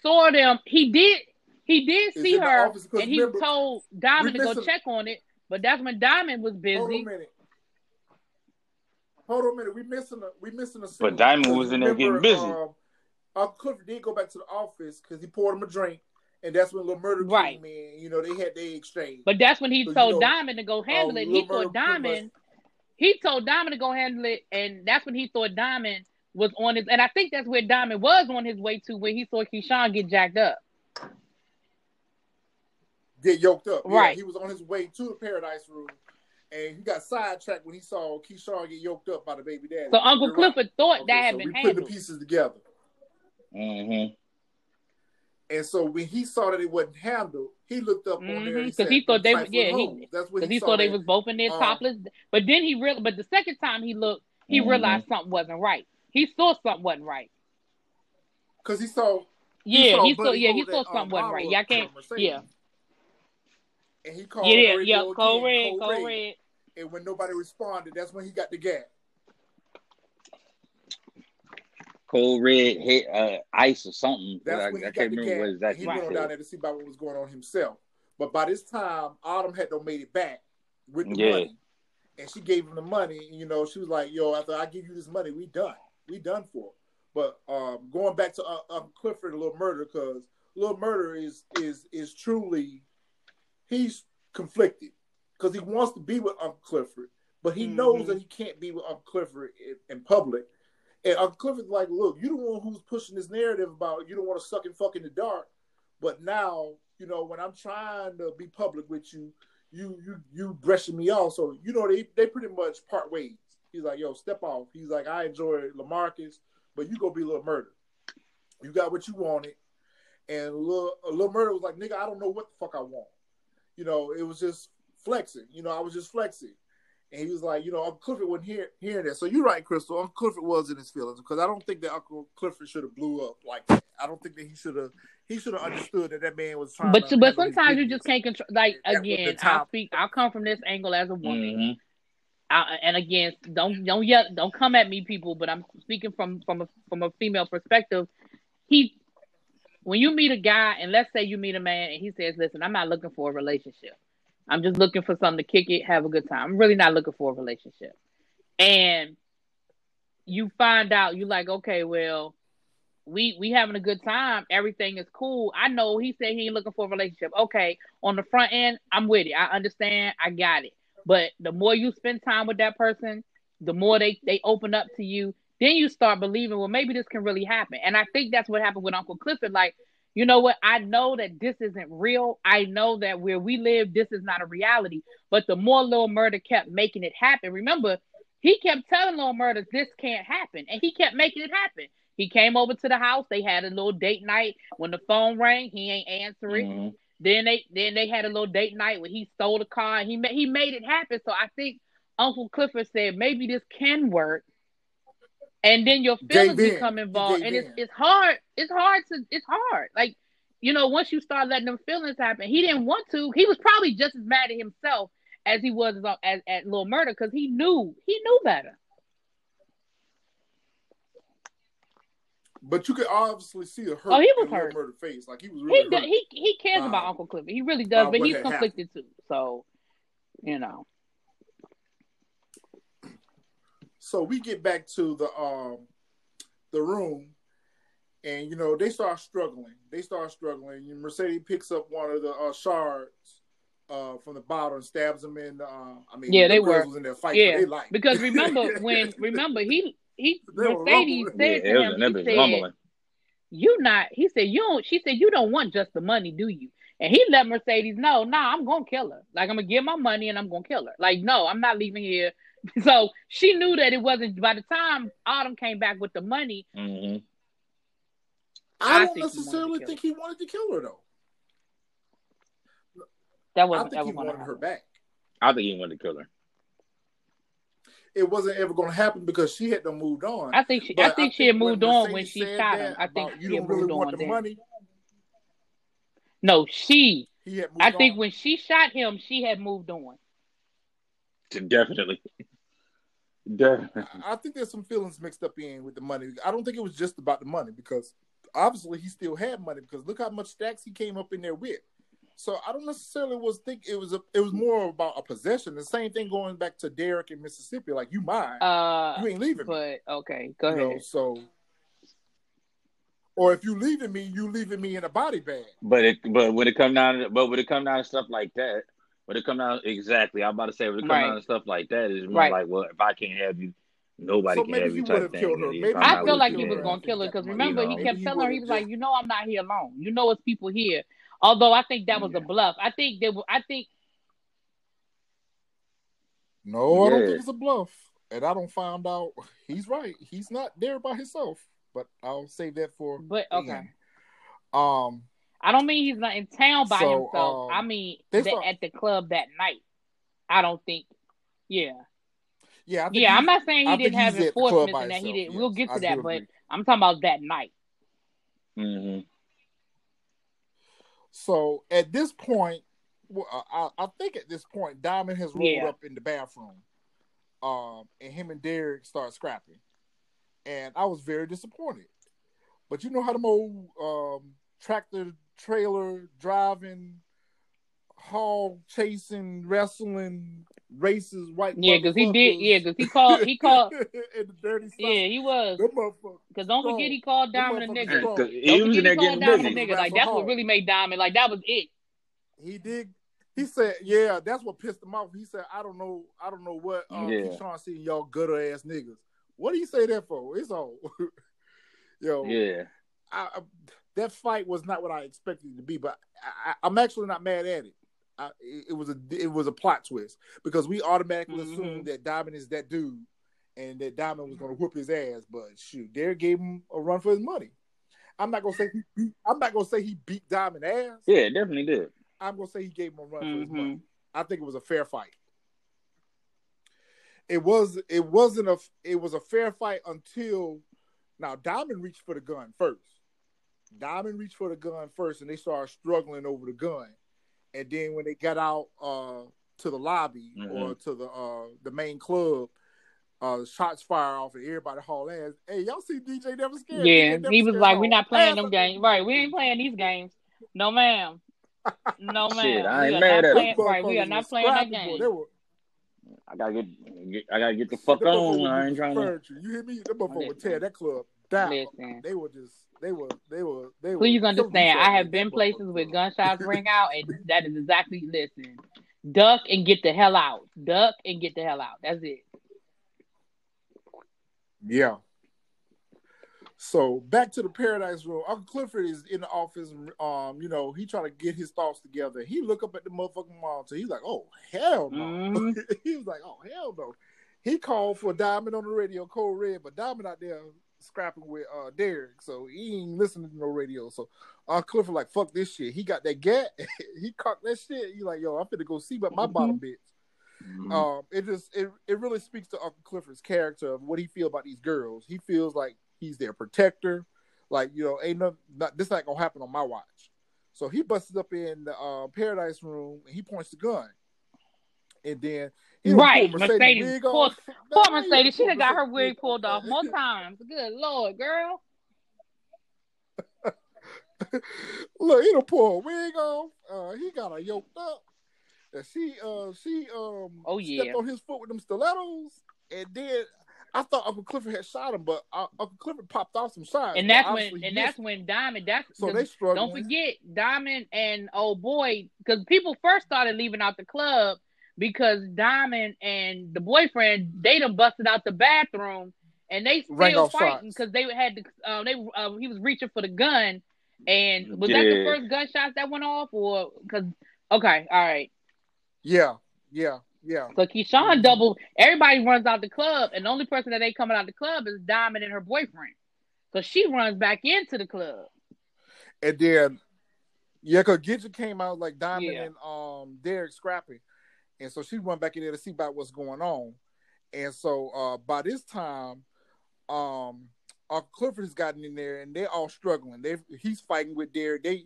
saw them. He did he did It's see her office, 'cause and he remember, told Diamond to go missing- check on it, but that's when Diamond was busy. Hold on a busy. minute. Hold on a minute. We missing a we missing a scene. But Diamond was in there remember, getting busy. Um, Uncle Clifford did go back to the office because he poured him a drink, and that's when Lil Murder Right. came in. You know, they had their exchange. But that's when he So, you told know, Diamond to go handle um, it. Lil He Murder thought pretty much- Diamond he told Diamond to go handle it, and that's when he thought Diamond was on his and I think that's where Diamond was on his way to when he saw Keyshawn get jacked up. get yoked up. Yeah, Right. he was on his way to the Paradise Room, and he got sidetracked when he saw Keyshawn get yoked up by the baby daddy. So Uncle You're right. Clifford thought Okay, that had so been we put the pieces together. Mm-hmm. And so when he saw that it wasn't handled, he looked up on there Mhm, and 'cause said, he thought they- "Trifling yeah, he- that's Because he, he saw thought they was both in there um, topless. But then he real but the second time he looked, he Mhm. realized something wasn't right. He saw something wasn't right. Because he saw, Yeah, saw he saw yeah, he saw that, um, something wasn't right. bottle Y'all can't yeah. and he called Yeah, yeah, yeah, again, red, Code code Red. red. And when nobody responded, that's when he got the gas. Cold red hit uh, ice or something. but That's I, when he I got can't the remember what gas. exactly. He Right. went on down there to see about what was going on himself. But by this time, Autumn had done made it back with the Yeah. money, and she gave him the money. and, You know, she was like, "Yo, after I give you this money, we done. We done for." But um, going back to uh, Uncle Clifford, a little murder, because little murder is is is truly he's conflicted because he wants to be with Uncle Clifford, but he knows Mhm. that he can't be with Uncle Clifford in, in public. And Uncle Clifford's like, look, you the one who's pushing this narrative about you don't want to suck and fuck in the dark, but now, you know, when I'm trying to be public with you, you you you brushing me off. So you know they they pretty much part ways. He's like, yo, step off. He's like, I enjoy Lamarcus, but you go be a little murder. You got what you wanted, and little a little murder was like, nigga, I don't know what the fuck I want. You know, it was just flexing. You know, I was just flexing. And he was like, you know, Uncle Clifford wasn't hear, hearing that. So you're right, Crystal. Uncle Clifford was in his feelings because I don't think that Uncle Clifford should have blew up like that. I don't think that he should have. He should have understood that that man was trying. But to but sometimes you just can't control. Like That was the again. I'll speak. I'll come from this angle as a woman. Mhm. I, and again, don't don't yell, don't come at me, people. But I'm speaking from from a from a female perspective. He, when you meet a guy, and let's say you meet a man, and he says, "Listen, I'm not looking for a relationship. I'm just looking for something to kick it, have a good time. I'm really not looking for a relationship." And you find out, you're like, okay, well, we we having a good time. Everything is cool. I know he said he ain't looking for a relationship. Okay, on the front end, I'm with it. I understand. I got it. But the more you spend time with that person, the more they they open up to you. Then you start believing, well, maybe this can really happen. And I think that's what happened with Uncle Clifford. Like, you know what? I know that this isn't real. I know that where we live, this is not a reality. But the more Lil Murder kept making it happen, remember, he kept telling Lil Murder this can't happen, and he kept making it happen. He came over to the house. They had a little date night. When the phone rang, he ain't answering. Mhm. Then they then they had a little date night when he stole the car and he made he made it happen. So I think Uncle Clifford said maybe this can work. And then your feelings in. become He involved. gave And it's it's hard. It's hard to it's hard. Like, you know, once you start letting them feelings happen, he didn't want to. He was probably just as mad at himself as he was as, as at Lil Murder because he knew he knew better. But you could obviously see the hurt. Oh, he was hurt. Murder face, like he was He really do- hurt. he he cares about Uncle Clifford. He really does, but he's had happened. conflicted too. So, you know. So we get back to the um the room and you know they start struggling they start struggling and mercedes picks up one of the uh, shards uh from the bottle and stabs him in the, uh i mean Yeah, they were. was in there fight Yeah, they like Because remember when remember he he They Mercedes said Yeah, to him, that he said, rumbling. "You not." He said, "You don't." She said, "You don't want just the money, do you?" And he let Mercedes know, "Nah, I'm gonna kill her. Like I'm gonna give my money and I'm gonna kill her. Like no, I'm not leaving here." So she knew that it wasn't. By the time Autumn came back with the money, hmm i I don't think he wanted to necessarily kill think he wanted to kill her though that wasn't think ever he gonna wanted her back I think he wanted to kill her. it wasn't ever going to happen because she had to moved on I think she. But I think she had moved on when she shot him. I think you she don't really moved want on the then. money No, she. he had moved I think on. when she shot him, she had moved on. Definitely. Definitely. I think there's some feelings mixed up in with the money. I don't think it was just about the money because obviously he still had money because look how much stacks he came up in there with. So I don't necessarily was think it was a it was more about a possession. The same thing going back to Derek in Mississippi, like you mine, Uh, you ain't leaving me. but okay, go you know, ahead. so or if you leaving me, you leaving me in a body bag. But it but when it come down to but when it come down to stuff like that, when it come down exactly, I'm about to say when it come Right. down to stuff like that, it's more Right. like, well, if I can't have you, nobody So can maybe have you type thing. killed her. And if Maybe I'm he I not feel like he was gonna kill her because You remember know, he kept telling her he would've was like, you know, I'm not here alone. You know, it's people here. Although I think that was a bluff. I think they were. I think No, I don't Yeah. think it's a bluff. And I don't find out he's right. He's not there by himself. But I'll save that for But, okay. end. Um I don't mean he's not in town by So, himself. um, I mean that start- at the club that night. I don't think. Yeah, yeah, I yeah. I'm not saying he think didn't have he's at the club enforcement and that he didn't. We'll get to I that, but agree. I'm talking about that night. Mm-hmm. So at this point, well, I, I think at this point, Diamond has rolled Yeah. up in the bathroom, um, and him and Derek start scrapping, and I was very disappointed. But you know how the old um, tractor trailer driving, hog chasing, wrestling races, white Yeah, because he did. Yeah, because he called. He called. in the dirty south. Yeah, he was. Because don't forget he called Diamond a nigga. Don't he was in forget there he called getting Diamond a busy. nigga. Like that's what really made Diamond. Like that was it. He did. He said, "Yeah, that's what pissed him off." He said, "I don't know, I don't know what uh, Yeah. Keyshawn seeing y'all gutter ass niggas. What do you say that for? It's all, yo, Yeah. I, I, that fight was not what I expected it to be, but I, I'm actually not mad at it. I, it. Was a it was a plot twist because we automatically Mhm. assumed that Diamond is that dude and that Diamond was going to whoop his ass. But shoot, Derek gave him a run for his money. I'm not gonna say he beat, I'm not gonna say he beat Diamond ass. Yeah, definitely did. I'm gonna say he gave him a run for his money. I think it was a fair fight. It was it wasn't a it was a fair fight until now Diamond reached for the gun first. Diamond reached for the gun first and they started struggling over the gun. And then when they got out uh to the lobby or to the uh the main club, uh shots fire off and everybody haul ass. Hey, y'all see DJ never scared? Yeah, Never he was Scared like, "We're not playing them games, right? We ain't playing these games. No, ma'am. No, ma'am. Shit, I ain't are mad at playing. Them Right, we are not playing that game. They were I gotta get, get I gotta get the fuck Them motherfuckers on. I ain't trying to. You hear me? Them motherfucker would Listen. tear that club down. Listen. They were just, they were, they were, they were. Please understand, I have been places where gunshots ring out, and that is exactly listen. Duck and get the hell out. Duck and get the hell out. That's it. Yeah. So back to the paradise room. Uncle Clifford is in the office. Um, you know, he trying to get his thoughts together. He look up at the motherfucking monitor. He's like, "Oh hell no!" Mhm. he was like, "Oh hell no!" He called for Diamond on the radio, Code Red, but Diamond out there scrapping with uh Derek, so he ain't listening to no radio. So uh Clifford like, "Fuck this shit." He got that gat. he cocked that shit. He like, "Yo, I'm finna go see about my Mhm. bottom bitch." Mhm. um it just it, it really speaks to uncle clifford's character of what he feel about these girls he feels like he's their protector like you know ain't no not this not gonna happen on my watch so he busts up in the uh, paradise room and he points the gun and then he Right, pull Mercedes. wig Poor, off. poor Man, he Mercedes. She pull done got her wig pulled off more times. Good lord, girl. Look, he done pull a wig off. Uh, he got her yoked up. And she, uh, she, um, Oh, stepped on his foot with them stilettos. And then I thought Uncle Clifford had shot him, but uh, Uncle Clifford popped off some shots. And that's when he and that's when Diamond. That's so 'cause they struggling. Don't forget, Diamond and old boy, because people first started leaving out the club because Diamond and the boyfriend they done busted out the bathroom and they still off fighting because they had to. Um, they uh, he was reaching for the gun, and was that the first gunshots that went off, or because okay, all right. Yeah, yeah, yeah. So Keyshawn double. Everybody runs out the club, and the only person that ain't coming out the club is Diamond and her boyfriend. So she runs back into the club. And then, yeah, because Gidget came out like Diamond Yeah. and um Derek scrapping, and so she run back in there to see about what's going on. And so uh by this time, um, Uncle Clifford has gotten in there, and they're all struggling. They he's fighting with Derek. They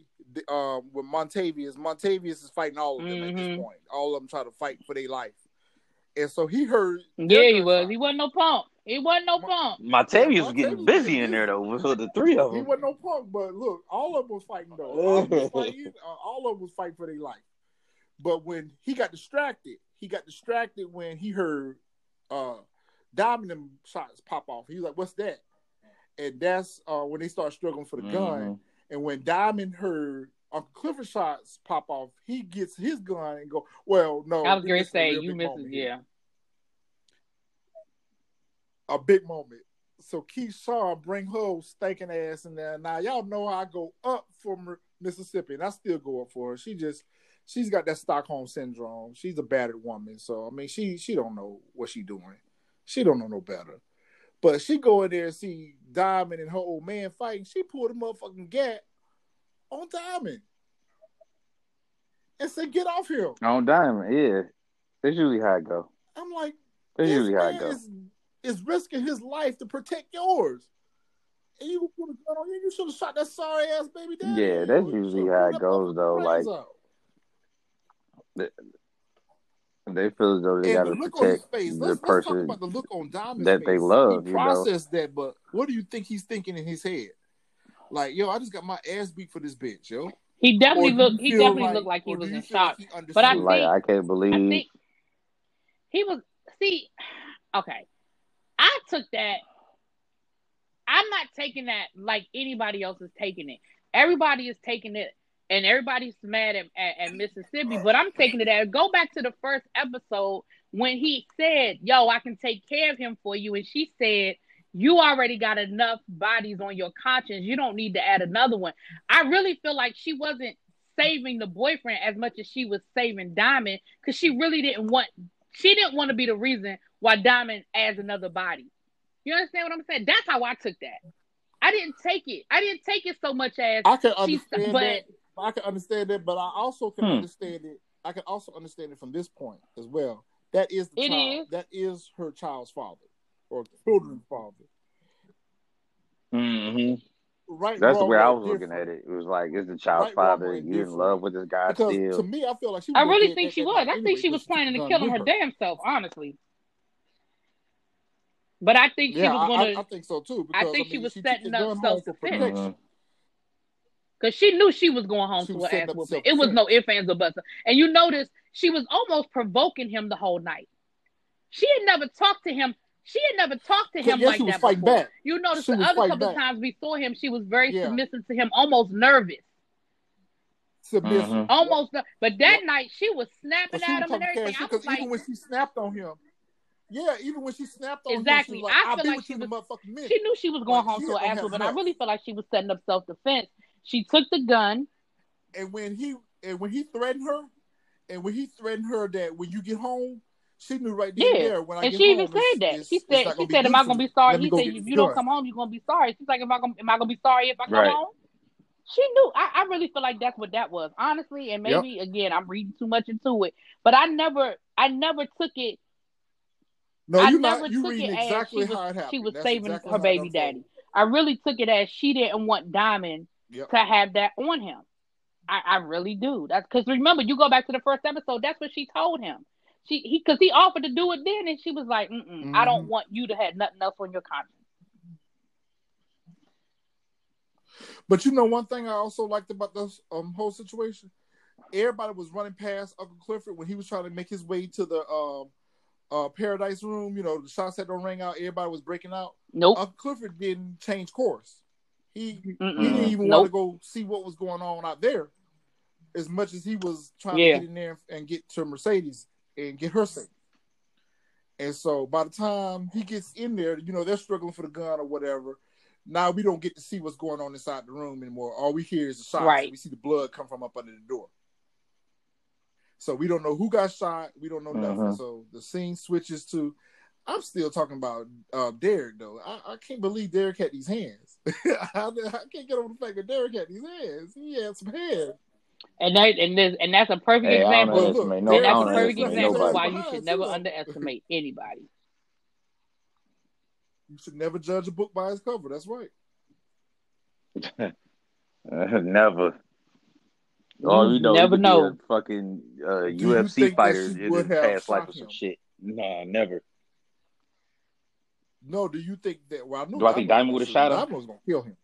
um with Montavious. Montavious is fighting all of them at this Mhm. point. All of them try to fight for their life. and so he heard. Yeah, he was. gunshot. He wasn't no punk. He wasn't no punk. Montavious was getting busy in there though with the three of them, He wasn't no punk, but look, all of them was fighting though. All of them was fighting. Uh, all of them was fighting for their life. But when he got distracted, he got distracted when he heard uh Diamond shots pop off. He was like, "What's that?" And that's uh when they start struggling for the gun. Mhm. And when Diamond heard Uncle Clifford shots pop off, he gets his gun and go, "Well, no." I was we going to say you big missed it. Yeah. a big moment. So Keyshawn bring her stinking ass in there. Now y'all know I go up for Mississippi, and I still go up for her. She just she's got that Stockholm syndrome. She's a battered woman, so I mean she she don't know what she doing. She don't know no better. But she go in there and see Diamond and her old man fighting. She pulled a motherfucking gat on Diamond and said, "Get off him." On diamond, yeah. That's usually how it go. I'm like, That's usually how it go. is, is risking his life to protect yours. And you put a gun on you, you should have shot that sorry ass baby daddy. Yeah, that's usually how it goes, though, like- out. They feel as though they gotta the look on his protect face. the Let's, let's talk person about the look on Diamond's that face. they love, He you know? processed that, but what do you think he's thinking in his head? Like, yo, I just got my ass beat for this bitch, yo. He definitely looked. He definitely like- looked like he was you in feel like shock. But I understood? like think- I can't believe I think he was. See, okay. I took that. I'm not taking that like anybody else is taking it. Everybody is taking it, and everybody's mad at, at, at Mississippi. But I'm taking it as go back to the first episode when he said, "Yo, I can take care of him for you," and she said. You already got enough bodies on your conscience. You don't need to add another one. I really feel like she wasn't saving the boyfriend as much as she was saving Diamond because she really didn't want she didn't want to be the reason why Diamond adds another body. You understand what I'm saying? That's how I took that. I didn't take it. I didn't take it so much as I she's understand but that. I can understand that, but I also can Hmm. understand it. I can also understand it from this point as well. That is the It child. is. That is her child's father or children's father. hmm Right. that's the wrong, way I or was looking at it. It was like it's the child's Right, wrong, father. or You in love with this guy Because still. to me, I feel like she. I really think she was. night I think she was planning to kill the him her damn self, honestly. But I think she was gonna I, I think so too. I think she mean, was took setting up gun home for self-defense. protection. Because she knew she was going home She to was an ass up whooping. self-defense. It was no ifs, ands, or buts. And you notice she was almost provoking him the whole night. She had never talked to him. She had never talked to him Yeah, like she was that before. back. You notice She the other couple back. times we saw him, she was very Yeah. submissive to him, almost nervous, Submissive. Mhm. almost. But that Yep. night she was snapping she at him and everything. cash I was because like, even when she snapped on him, yeah, even when she snapped on Exactly. him, exactly. like, I "I'll feel like she you in a was- she knew she was going Like, home to an don't ass have. I really feel like she was setting up self defense. She took the gun. and when he and when he threatened her, and when he threatened her that when you get home, she knew right then Yeah. and there. When I And get she even home, said it's- that. it's- She said, she gonna said, "Am I gonna be sorry?" Let He said, "If this you don't come home, you're gonna be sorry." She's like, "Am I gonna, am I gonna be sorry if I come Right. home?" She knew. I, I really feel like that's what that was, honestly. And Yep. maybe again, I'm reading too much into it, but I never, I never took it. No, I never not. You took reading it as she was, how it happened. she was That's saving exactly her baby daddy. I really took it as she didn't want Diamond Yep. to have that on him. I, I really do. That's because remember, you go back to the first episode. That's what she told him. She he because he offered to do it then, and she was like, Mm-mm, "I don't Mhm. want you to have nothing else on your conscience." But you know, one thing I also liked about this um, whole situation, everybody was running past Uncle Clifford when he was trying to make his way to the um, uh, Paradise Room. You know, the shots had don't ring out. Everybody was breaking out. Nope. Uncle Clifford didn't change course. He Mm-mm. he didn't even Nope. want to go see what was going on out there, as much as he was trying Yeah. to get in there and get to Mercedes and get her safe. And so by the time he gets in there, you know they're struggling for the gun or whatever. Now we don't get to see what's going on inside the room anymore. All we hear is the shots. Right. We see the blood come from up under the door. So we don't know who got shot. We don't know nothing. Mhm. So the scene switches to. I'm still talking about uh, Derek though. I, I can't believe Derek had these hands. I, I can't get over the fact that Derek had these hands. He had some hands. And that and this and that's a perfect Hey, example. Look, no. Derek that's a perfect example of why you Behind, should never underestimate anybody. You should never judge a book by its cover. That's right. Never. Or You you know, never know. fucking uh, UFC fighters that fighter in his past life shot or some shit. Nah, never. No, do you think that? Well, I knew Do I think Diamond would've shot him? Diamond was gonna kill him.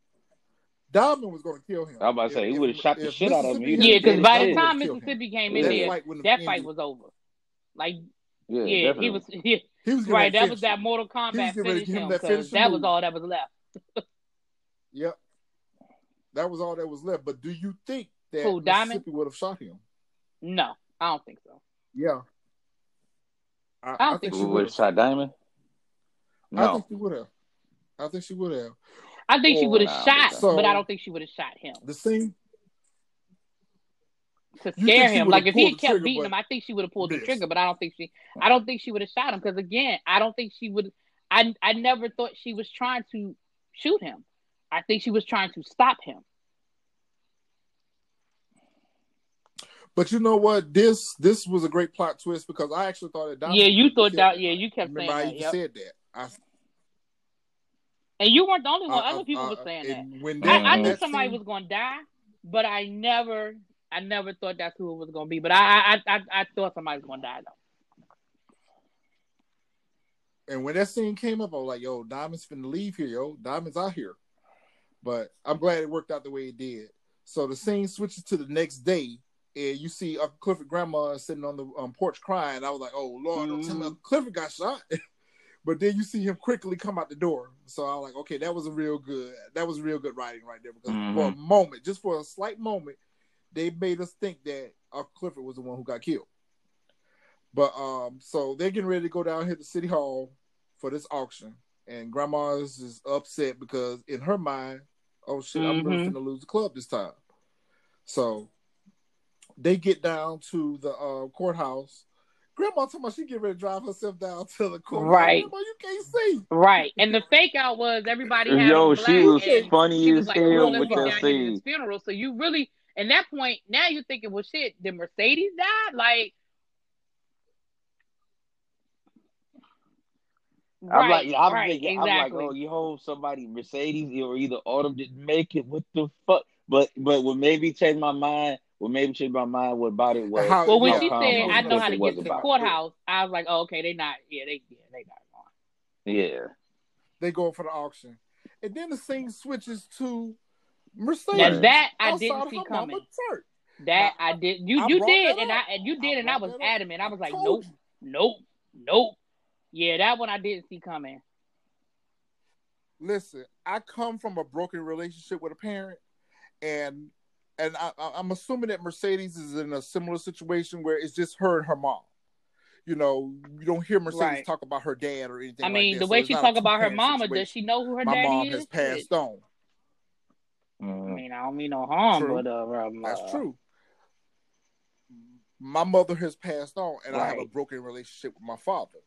Diamond was gonna kill him. I was about to say, he would've shot the shit out of him. Mississippi He'd had Yeah, because by the time Diamond would've killed him. Mississippi came in That there, fight would've that fight ended. was over. Like, Yeah, yeah, he was yeah, He was right. That was that. Mortal He Kombat getting ready to finish him him that because finishing that was all that was left. Yep. That was all that was left. But do you think that Who, Diamond? Mississippi would have shot him? No, I don't think so. Yeah. I, I don't I think think she she would would have. have shot Diamond? I think she would have. I think she would have. I think she would have shot, so- but I don't think she would have shot him The scene. to scare him. Like if he had kept trigger, beating him, I think she would have pulled the trigger. But I don't think she. I don't think she would have shot him because again, I don't think she would. I I never thought she was trying to shoot him. I think she was trying to stop him. But you know what? This this was a great plot twist because I actually thought that Diamond yeah, you thought that. Yeah, you kept saying Remember, I that. even Yep. said that. I, And you weren't the only one. I- Other I- people I- were saying that. and when I, that, I knew that somebody scene- was going to die, but I never, I never thought that's who it was going to be. But I, I, I, I thought somebody was going to die though. And when that scene came up, I was like, "Yo, Diamond's finna leave here, yo. Diamond's out here." But I'm glad it worked out the way it did. So the scene switches to the next day, and you see Uncle Clifford grandma sitting on the um, porch crying. I was like, "Oh Lord, don't tell me Mhm. Uncle Clifford got shot." but then you see him quickly come out the door. So I was like, "Okay, that was a real good. That was real good writing right there." Because for a moment, just for a slight moment, they made us think that Uncle Clifford was the one who got killed. But um, so they're getting ready to go down here to City Hall for this auction, and Grandma's is upset because in her mind, oh shit, I'm really gonna lose the club this time. So they get down to the uh, courthouse. Grandma told me she get ready to drive herself down to the court. Right. Grandma, you can't see. Right. And the fake out was everybody had Yo, on she was funny she was as like, hell "Oh, let's with get that down here to scene. funeral." So you really, and that point, now you're thinking, well, shit, did Mercedes die? Like, I'm right, like, I'm right, thinking, exactly. I'm like, oh, you hold somebody Mercedes or either Autumn didn't make it. What the fuck? But but what maybe changed my mind, what maybe changed my mind what about it was How- well, when yeah, she said, "I know how to get to the about it. courthouse," I was like, "Oh, okay, they not, yeah, they, yeah, they not going." Yeah. They go for the auction, and then the scene switches to Mercedes. Now that I didn't see coming. That Now, I did. You I you did, and. I and you I did, and I was adamant. I was like, told nope, nope, nope. Yeah, that one I didn't see coming. listen, I come from a broken relationship with a parent, and and I, I'm assuming that Mercedes is in a similar situation where it's just her and her mom. You know, you don't hear Mercedes Right. talk about her dad or anything. I mean, that, the way it's she talk about her mama, does she know who her My daddy mom is? has passed Shit. on. I mean, I don't mean no harm, True. but uh, um, That's uh, true. My mother has passed on, and I have a broken relationship with my father.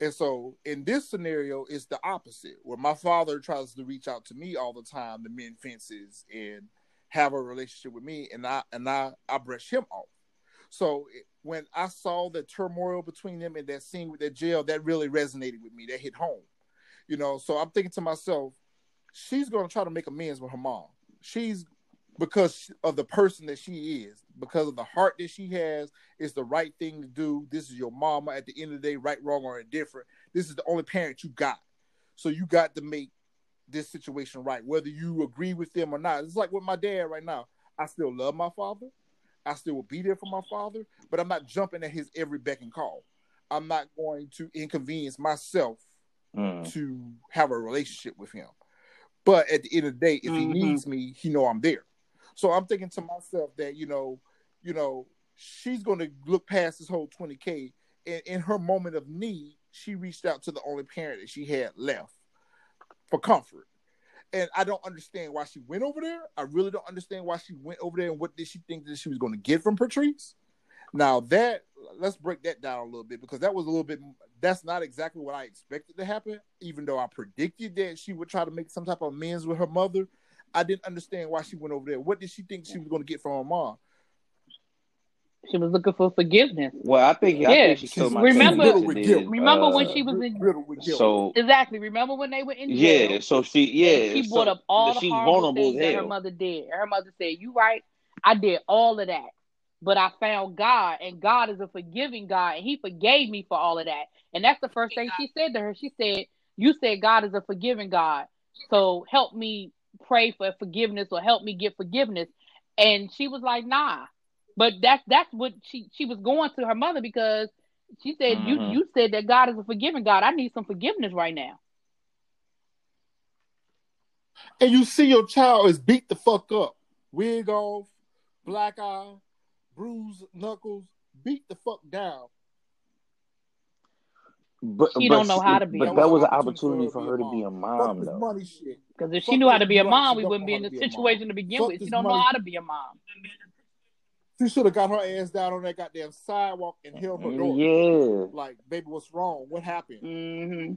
And so, in this scenario, it's the opposite, where my father tries to reach out to me all the time to mend fences and have a relationship with me, and I and I I brush him off. So when I saw the turmoil between them and that scene with that jail, that really resonated with me. That hit home, you know. So I'm thinking to myself, she's going to try to make amends with her mom. She's because of the person that she is, because of the heart that she has, it's the right thing to do. This is your mama. At the end of the day, right, wrong, or indifferent. This is the only parent you got. So you got to make this situation right, whether you agree with them or not. It's like with my dad right now. I still love my father. I still will be there for my father, but I'm not jumping at his every beck and call. I'm not going to inconvenience myself Mm. to have a relationship with him. But at the end of the day, if he Mhm. needs me, he know I'm there. So I'm thinking to myself that you know, you know, she's going to look past this whole 20k. And in her moment of need, she reached out to the only parent that she had left for comfort. And I don't understand why she went over there. I really don't understand why she went over there and what did she think that she was going to get from Patrice. Now that let's break that down a little bit because that was a little bit that's not exactly what I expected to happen, even though I predicted that she would try to make some type of amends with her mother. I didn't understand why she went over there. What did she think she was going to get from her mom? She was looking for forgiveness. Well, I think I Yeah, think she killed my remember- cousin with guilt. Remember when uh, she was in? Riddled with guilt. so Exactly. Remember when they were in jail? yeah, so she yeah, she so brought up all the she's horrible vulnerable things that her mother did. Her mother said, "You right." I did all of that. But I found God, and God is a forgiving God, and He forgave me for all of that. And that's the first thing she said to her. She said, You said God is a forgiving God. So help me pray for forgiveness or help me get forgiveness. And she was like, Nah. But that's that's what she she was going to her mother because she said, You Mhm. you said that God is a forgiving God. I need some forgiveness right now. and you see your child is beat the fuck up, wig off, black eye, bruised knuckles, beat the fuck down. But, She but don't know how to be. But that was an opportunity for her to be a mom, though. money shit. Because if Fuck she knew how to be a mom, we wouldn't be in how the to be a situation to begin Fuck with. She don't know how to be a mom. She should have got her ass down on that goddamn sidewalk and held her door. Yeah, Like, baby, what's wrong? What happened? hmm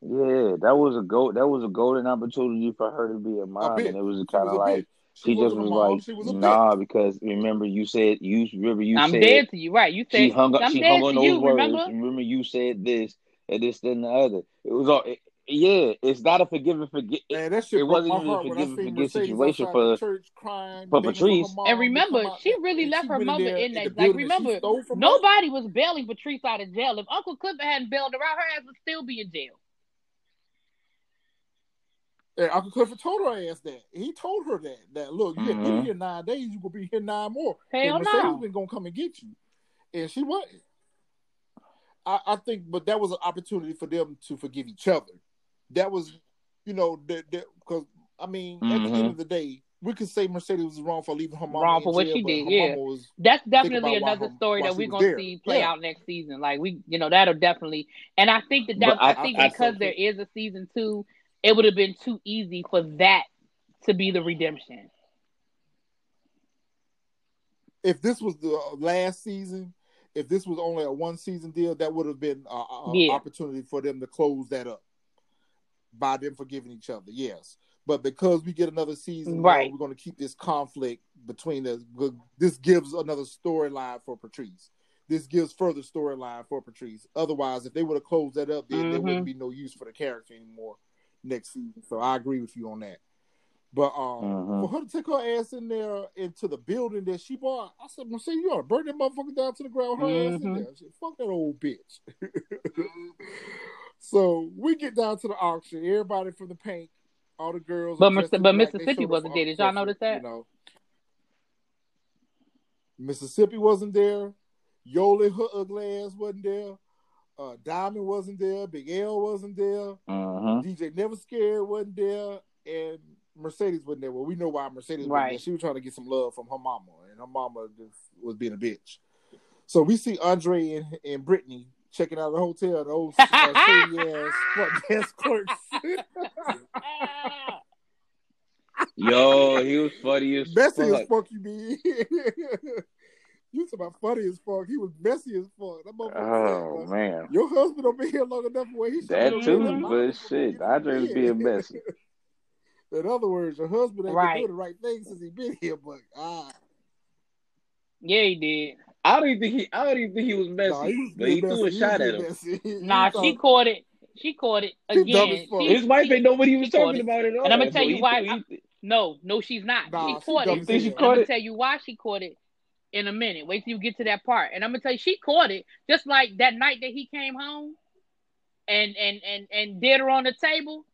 yeah, that was a go. That was a golden opportunity for her to be a A mom, bitch. and it was She kind of like bitch. She, she just wasn't was a mom. like, was nah, bitch. because remember you said you remember you said, I'm said dead to you, right? You said she hung up. I'm She hung on those you. words. Remember? Remember you said this and this then the other. It was all. It, yeah, it's not a forgive and forget. It, Man, that shit it wasn't even a heart when I forgive and forget situation for the church crying, for begging for her Patrice. mom And remember, she really left she her mother in in that. Like, building and she remember, stole her. nobody was bailing Patrice out of jail. If Uncle Clifford hadn't bailed her out, her ass would still be in jail. And Uncle Clifford told her ass that. He told her that. That look, you have been here nine days, you gonna be here nine more. Hell and Mercedes no. been gonna come and get you. And she wasn't. I, I think, but that was an opportunity for them to forgive each other. That was, you know, that because I mean, at the end Mhm. of the day, we could say Mercedes was wrong for leaving her mom Wrong in for what jail, she did, yeah. That's definitely another her- story that we're gonna there. see play Yeah. out next season. Like we, you know, that'll definitely. And I think that that I, I- think I- I because so, there too. is a season two, it would have been too easy for that to be the redemption. if this was the last season, if this was only a one season deal, that would have been an Yeah. opportunity for them to close that up by them forgiving each other. Yes, but because we get another season, you know, Right. we're going to keep this conflict between us. This gives another storyline for Patrice. This gives further storyline for Patrice. Otherwise, if they would have closed that up, then there Mhm. wouldn't be no use for the character anymore next season. So I agree with you on that. But um, Mhm. for her to take her ass in there into the building that she bought, I said, Mercedes, you ought to burn that motherfucker down to the ground with her ass in Mhm. there. I said, Fuck that old bitch. so we get down to the auction. Everybody from the Pynk, all the girls. But Mis- but Mississippi wasn't there. Did y'all notice that? You know, Mississippi wasn't there. Yoli, her ugly ass wasn't there. Uh, Diamond wasn't there. Big L wasn't there. Mhm. DJ Never Scared wasn't there, and Mercedes wasn't there. Well, we know why Mercedes wasn't Right. there. She was trying to get some love from her mama, and her mama just was being a bitch. So we see Andre and, and Brittany checking out the hotel. The old uh, shady ass front desk clerks. Yo, he was funny as messy as fuck. fuck, you mean? you talking about funny as fuck? He was messy as fuck. That motherfucker Oh said, man, Your husband don't been here long enough where he should that too. But shit, you get Andre was being messy. In other words, your husband ain't Right. been doing the right thing since he been here, but ah, Yeah, he did. I don't even think he. I don't even think he was messy, nah, he was but being he threw a messy. shot at was him. being messy. He Nah, she caught it. She caught it again. She- His wife ain't know what he was talking it. about at all. And I'ma tell So you why he- I- No, no, she's not. Nah, she she caught dumb it. as think she hell. And I'm caught gonna tell you why she caught it in a minute. Wait till you get to that part. And I'm gonna tell you, she caught it just like that night that he came home and and and and did her on the table.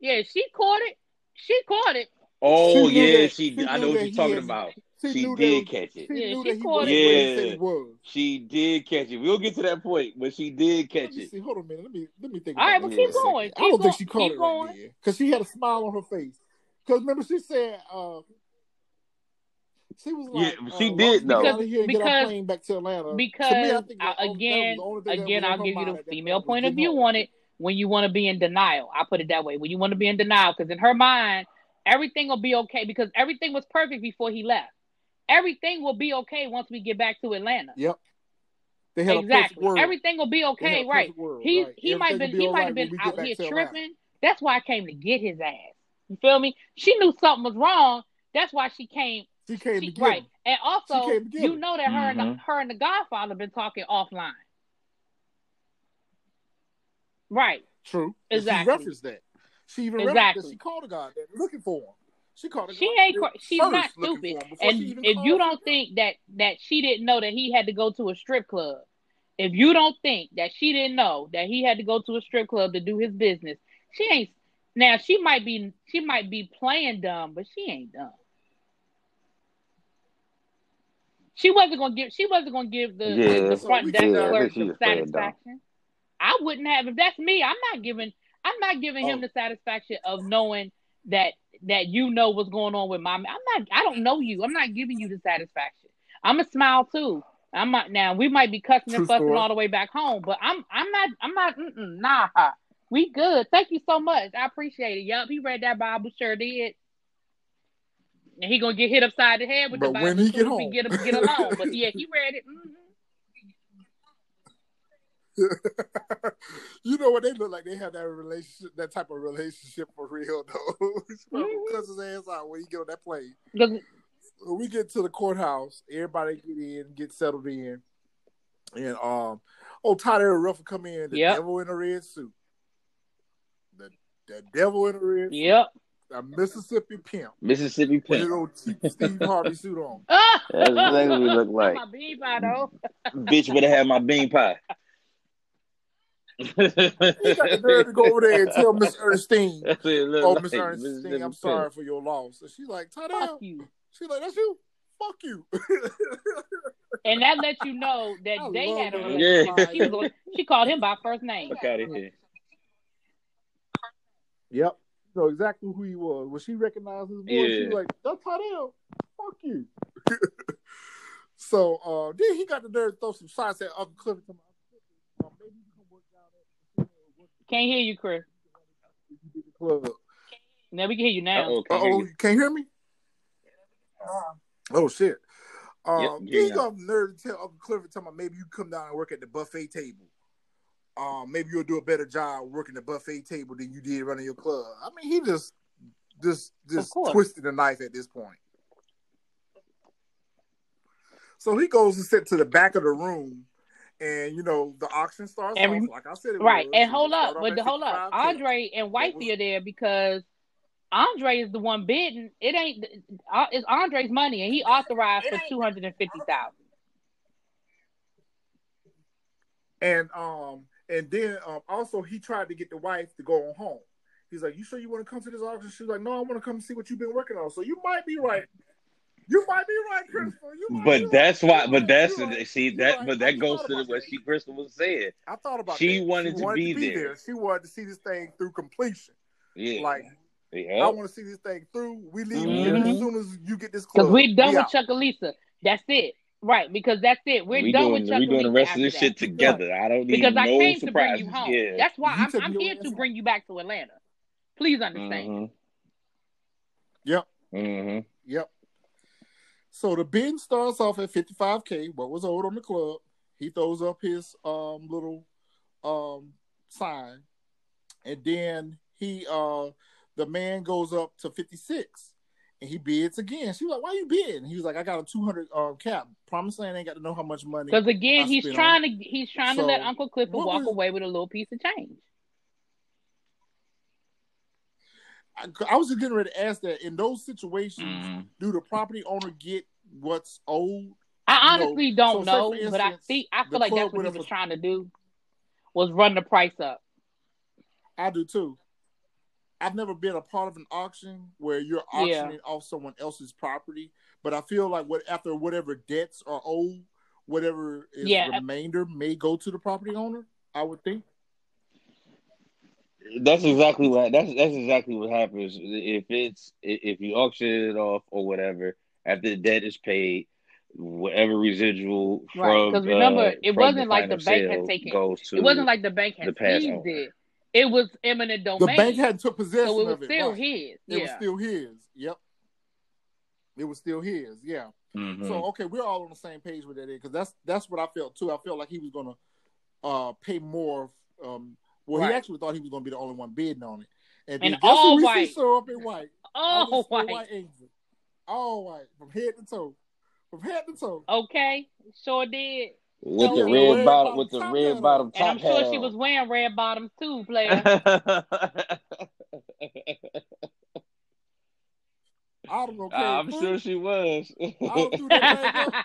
Yeah, she caught it. She caught it. Oh She yeah, she. she I know what that you're talking had- about. She, She knew did that, catch it. She Yeah, knew she that he caught wasn't it. where he said Yeah. he was. She did catch it. We'll get to that point, but she did Let catch me it. see. Hold on a minute. Let me let me think. All right, about but keep for a second. going. I don't Keep think she caught Keep it right going. there because she had a smile on her face. Because remember, she said uh, she was Yeah, like, she uh, did, "Once we get though. out of here and get Because- back to Atlanta." Because to me, I think that, that was again, only again, I'll give you the female point of view on it when you want to be in denial. I put it that way. When you want to be in denial, because in her mind, everything will be okay because everything was perfect before he left. Everything will be okay once we get back to Atlanta. Yep. They had a Exactly. world. Everything will be okay, right? world, He right. he might been be he might right have when been out here to Atlanta. tripping. That's why I came to get his ass. You feel me? She knew something was wrong. That's why she came. She came She, to get right. him. And also, came to get you him. know that her and the, Mhm. her and the Godfather been talking offline. Right. True. Exactly. She referenced that. She even referenced that she called a guy that looking for him. She called. the She ain't. cra- She's not stupid. for him before And if you don't think that that she didn't know that he had to go to a strip club, if you don't think that she didn't know that he had to go to a strip club to do his business, she ain't. Now she might be she might be playing dumb, but she ain't dumb. She wasn't gonna give. She wasn't gonna give the Yeah, the front desk yeah, I clerk think the was playing dumb. satisfaction. I wouldn't have if that's me. I'm not giving. I'm not giving him Oh. the satisfaction of knowing that that you know what's going on with my. I'm not. I don't know you. I'm not giving you the satisfaction. I'm a smile too. I'm not now. We might be cussing and fussing all the way back home, but I'm. I'm not. I'm not. Nah. We good. Thank you so much. I appreciate it. Yup. He read that Bible. Sure did. And he gonna get hit upside the head with But the Bible when he get home. get get along. But yeah, he read it. Mhm. you know what they look like? They have that relationship, that type of relationship for real though. He's probably Mhm. cuss his ass out when he get on that plane. 'Cause- When we get to the courthouse, everybody get in, get settled in, and um, oh, Tyler Ruffin come in, the Yep. devil in a red suit, the the devil in a red, suit, Yep. a Mississippi pimp Mississippi with Pimp. old cheap Steve Harvey suit on. That's exactly what we look like. My bean pie though. Bitch would have had my bean pie. He got the nerve to go over there and tell Miss Ernestine, That's what it "Oh, like. Miss Ernestine, I'm Pimp. sorry for your loss." And she's like, Fuck "Tadell," you. she's like, "That's you." Fuck you. And that lets you know that I they had a relationship. Yeah. She, was going, she called him by first name. Fuck out of here. Yep. So exactly who he was. When she recognized his voice, she was like, "That's Tadell. Fuck you." so uh, then he got the nerve to throw some shots at Uncle Clifford. to my- Uh, maybe you can work down at the Can't hear you, Chris. club. Now we can hear you now. Uh-oh, Uh can't hear oh, you. can't you hear me? Oh shit. Um, Yep, then yeah, he yeah. got the nerve to tell Uncle Clifford, tell me maybe you come down and work at the buffet table. Um, maybe you'll do a better job working the buffet table than you did running your club. I mean, he just, just, just twisted the knife at this point. So he goes and sit to the back of the room, and you know the auction starts And off like I said. It Right. was. And hold up, but the, hold up. Andre and Wifey are there because Andre is the one bidding. It ain't uh, it's Andre's money and he authorized for two hundred and fifty thousand. And um, and then um, also he tried to get the wife to go on home. He's like, "You sure you want to come to this auction?" She's like, "No, I want to come see what you've been working on." So you might be right. You might be right, Christopher. You might be But right. that's why. You're But that's You're right. see that. right. But that goes to about what she Crystal was saying. I thought about She that. wanted to be there. She wanted to see this thing through completion. Yeah. Like yeah. I want to see this thing through. We leave Mhm. here as soon as you get this. Because we're done we with out. Chucalissa. That's it. Right, because that's it. We're we done doing with Chucalissa. we doing the rest of this after shit together. I don't need Because I no came to bring surprises. you home. Yeah. That's why You I'm, I'm here to bring you back to Atlanta. Please understand. Mhm. Yep. Mhm. Yep. So the bin starts off at 55k, what was owed on the club. He throws up his um little um sign, and then he uh the man goes up to 56, and he bids again. She was like, "Why are you bidding?" He was like, "I got a 200 um cap. Promise land ain't got to know how much money." Because again, I he's trying to he's trying to let Uncle Clifford walk was- away with a little piece of change. I, I was just getting ready to ask that. In those situations, Mhm. do the property owner get what's owed? I You know, honestly don't so know, for but I instance, see I feel like that's what he was trying to do was run the price up. I do too. I've never been a part of an auction where you're Yeah. auctioning off someone else's property, but I feel like what after whatever debts are owed, whatever is Yeah. remainder may go to the property owner. I would think. That's exactly what that's that's exactly what happens if it's if you auction it off or whatever after the debt is paid, whatever residual Right, from 'cause remember, uh, it wasn't like the bank had taken- goes to It wasn't like the bank had past seized owner. it. It was eminent domain. The domain. bank hadn't took possession so it was of it. still right. his. It Yeah. was still his. Yep. It was still his. Yeah. Mhm. So okay, we're all on the same page with that because that's that's what I felt too. I felt like he was gonna uh pay more. Um, well, Right. he actually thought he was gonna be the only one bidding on it, and, And then guess all who we white. see show up in white, Oh, All white. white angel, all white from head to toe, from head to toe. Okay, sure did. with So the it red bottom with the red hat bottom top And I'm sure hat she was wearing red bottoms too, player. Autumn gonna carry I'm sure she was. Autumn do that thing, bro.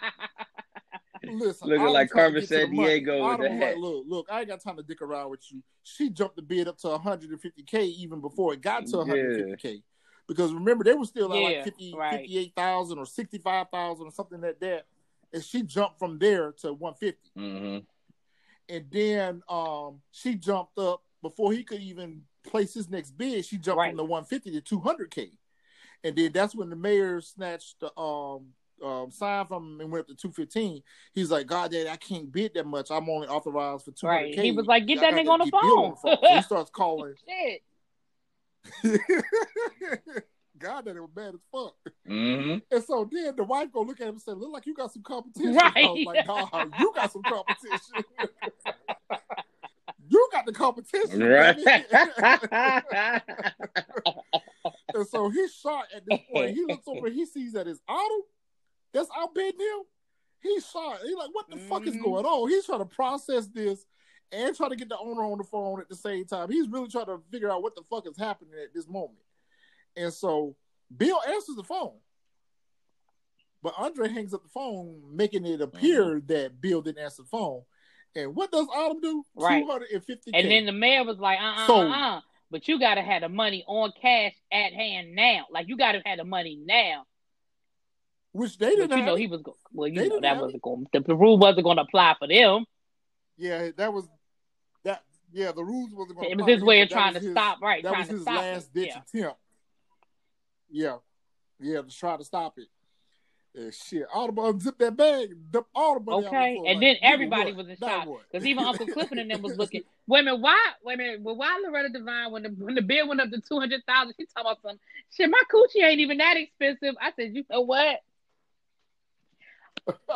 Listen, Looking like trying to Carmen get to the money. Sandiego with Autumn the was hat. Like, look, look, I ain't got time to dick around with you. She jumped the bid up to 150k even before it got to 150k. Because remember, they were still at Yeah, like 50, right. 58,000 or 65,000 or something like that. And she jumped from there to 150. hmm And then um, she jumped up before he could even place his next bid. She jumped Right. from the 150 to 200k. And then that's when the mayor snatched the um, um, sign from him and went up to 215. He's like, God, Daddy, I can't bid that much. I'm only authorized for 200k. Right. He was like, get that nigga on the get Bill phone. So he starts calling. Shit. God, that it was bad as fuck. hmm And so then the wife go look at him and say, "Look like you got some competition." I was like, "Nah, you got some competition. you got the competition, Right. and so he's shot at this point. He looks over, he sees that his auto that's outbidding him. He's shot. He's like, "What the fuck is Mhm. going on?" He's trying to process this and try to get the owner on the phone at the same time. He's really trying to figure out what the fuck is happening at this moment. And so Bill answers the phone. But Andre hangs up the phone, making it appear that Bill didn't answer the phone. And what does Autumn do? Right. 250 And then the mayor was like, uh uh So- uh uh. But you gotta have the money on cash at hand now. Like you gotta have the money now. Which they didn't But you know he was go- well, you know that wasn't going the, the rule wasn't gonna apply for them. Yeah, that was that. Yeah, the rules wasn't going. It was his way of trying to stop right, That trying was to his stop last it. ditch Yeah. attempt. Yeah, yeah, to try to stop it. Yeah, shit, Audible unzipped that bag. All the Audible. Okay, and then everybody was in shock because even Uncle Clifford and them was looking. Women, why? Women, well, why Loretta Devine when the when the bill went up to two hundred thousand? She talking about some shit. My coochie ain't even that expensive. I said, you know what?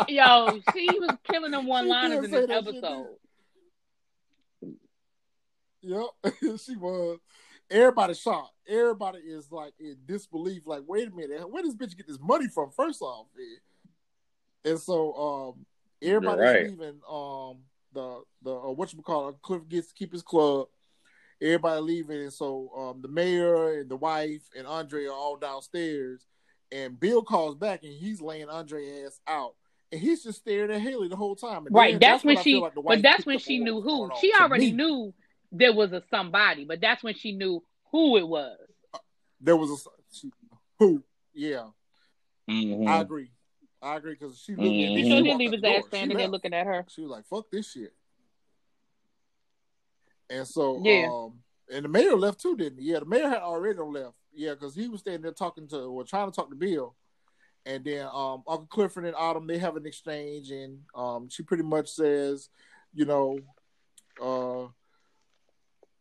Yo, she was killing them one liners in this episode. Yep, she was. Everybody shocked. Everybody is like in disbelief. Like, wait a minute, where does bitch get this money from? First off, man. and so um, everybody's right. leaving. Um, the the uh, what you call it? Cliff gets to keep his club. Everybody leaving, and so um, the mayor and the wife and Andre are all downstairs. And Bill calls back, and he's laying Andre ass out, and he's just staring at Haley the whole time. And Right, then that's, when she. like but that's when she knew who. She already me, knew there was a somebody, but that's when she knew who it was. there was a she, who. Yeah, hmm I agree. I agree because she looked at Mhm. me. He She didn't leave his the ass standing there looking at her. She was like, "Fuck this shit." And so, Yeah. um, and the mayor left too, didn't he? Yeah, the mayor had already left. Yeah, because he was standing there talking to, or trying to talk to Bill. And then um, Uncle Clifford and Autumn they have an exchange, and um, she pretty much says, you know, uh,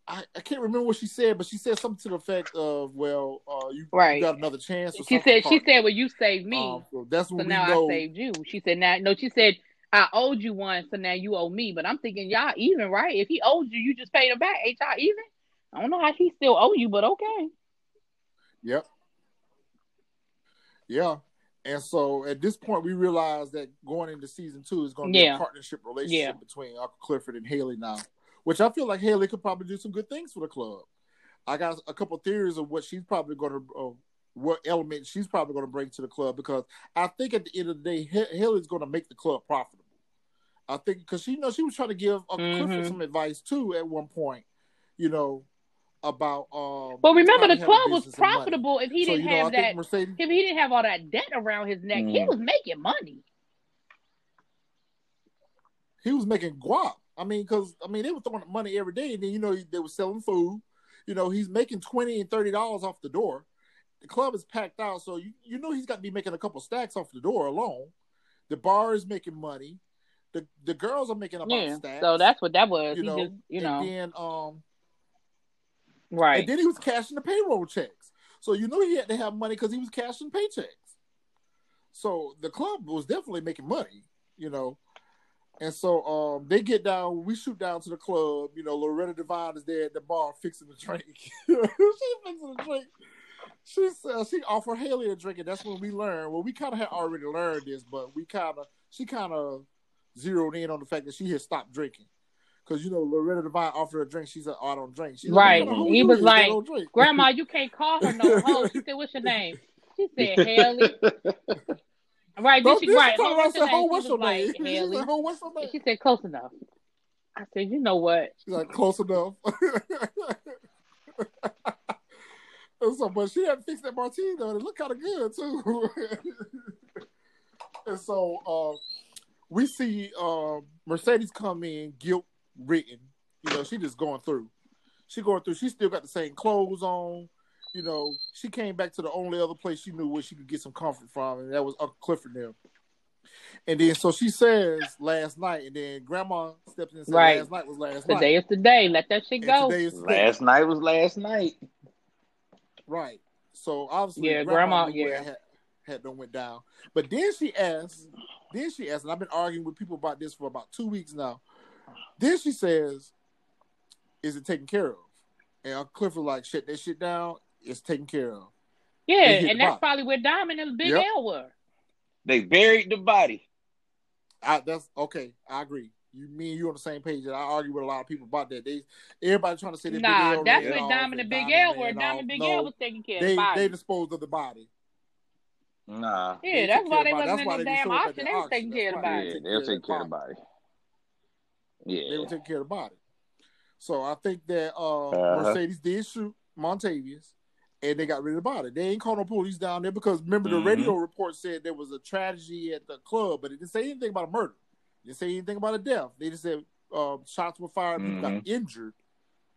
I, I can't remember what she said, but she said something to the effect of, "Well, uh, you, Right. you got another chance." Or She said, "She partner. said, well, you saved me, Um, so that's so when now know. I saved you." She said, "Now, no." She said, "I owed you one, so now you owe me." But I'm thinking, y'all even, right? If he owed you, you just paid him back. Ain't y'all even? I don't know how he still owe you, but okay. Yep. Yeah. And so at this point, we realize that going into season two is going to be Yeah. a partnership relationship Yeah. between Uncle Clifford and Haley now, which I feel like Haley could probably do some good things for the club. I got a couple theories of what she's probably going to, uh, what element she's probably going to bring to the club because I think at the end of the day, Ha- Haley's going to make the club profitable. I think because she you know she was trying to give Uncle Clifford Mhm. some advice too at one point, you know, about um. But remember, the have a club was business and money. profitable if he So, didn't you know, have I that. Mercedes, If he didn't have all that debt around his neck, he Mhm. was making money. he was making guap. I mean, because I mean, they were throwing money every day, and then you know they were selling food. You know, he's making twenty and thirty dollars off the door. The club is packed out, so you you know he's got to be making a couple stacks off the door alone. The bar is making money. The the girls are making about Yeah. stacks. So that's what that was. you he know, just, you and know, then um, right. and then he was cashing the payroll checks. So you know he had to have money because he was cashing paychecks. So the club was definitely making money, you know. And so um, they get down, we shoot down to the club. You know, Loretta Devine is there at the bar fixing the drink. She's fixing the drink. She says she offered Haley a drink, and that's when we learned. Well, we kind of had already learned this, but we kind of she kind of zeroed in on the fact that she had stopped drinking. Because you know, Loretta Devine offered her a drink. She said, "Oh, I don't drink." She's Right. Like, "What kind of He was like. Grandma, you can't call her no hoe. She said, "What's your name?" She said Haley. right, then she right. turn Ho, around what's and her say, "Ho, name? what's She your name?" She Haley. said, "Ho, what's your name?" she said close enough. I said, you know what? She's like, close enough. so, but she had to fix that martini though. and It looked kind of good too. and so, uh, we see uh, Mercedes come in guilt written. You know, she just going through. She going through. She still got the same clothes on. You know, she came back to the only other place she knew where she could get some comfort from, and that was Uncle Clifford there. And then so she says last night, and then Grandma steps in and says Right. last night was last night. Today is the day. Let that shit And go. today is today. last night was last night. Right. So obviously, Yeah, grandma, grandma, yeah. had, had done went down. But then she asked, then she asked, and I've been arguing with people about this for about two weeks now. Then she says, "Is it taken care of?" And Uncle Clifford like, "Shut that shit down. It's taken care of." Yeah, They and that's bottom. probably where Diamond and Big Yep. L were. They buried the body. I, that's okay. I agree. You, me, and you on the same page. And I argue with a lot of people about that. They, everybody trying to say that Nah, Big L that's ran where Diamond and Big L were. ran Diamond and Big L was taking care of They, the body. they disposed of the body. Nah. yeah, that's why they of the body. wasn't in why no they didn't damn show auction. They was taking care of the body. Yeah, they was care of take the care of the body. Body. They Yeah. would take care of the body. So I think that uh, Uh-huh. Mercedes did shoot Montavious, and they got rid of the body. They ain't called no police down there because remember the Mhm. radio report said there was a tragedy at the club, but it didn't say anything about a murder. It didn't say anything about a death. They just said uh, shots were fired, people got injured.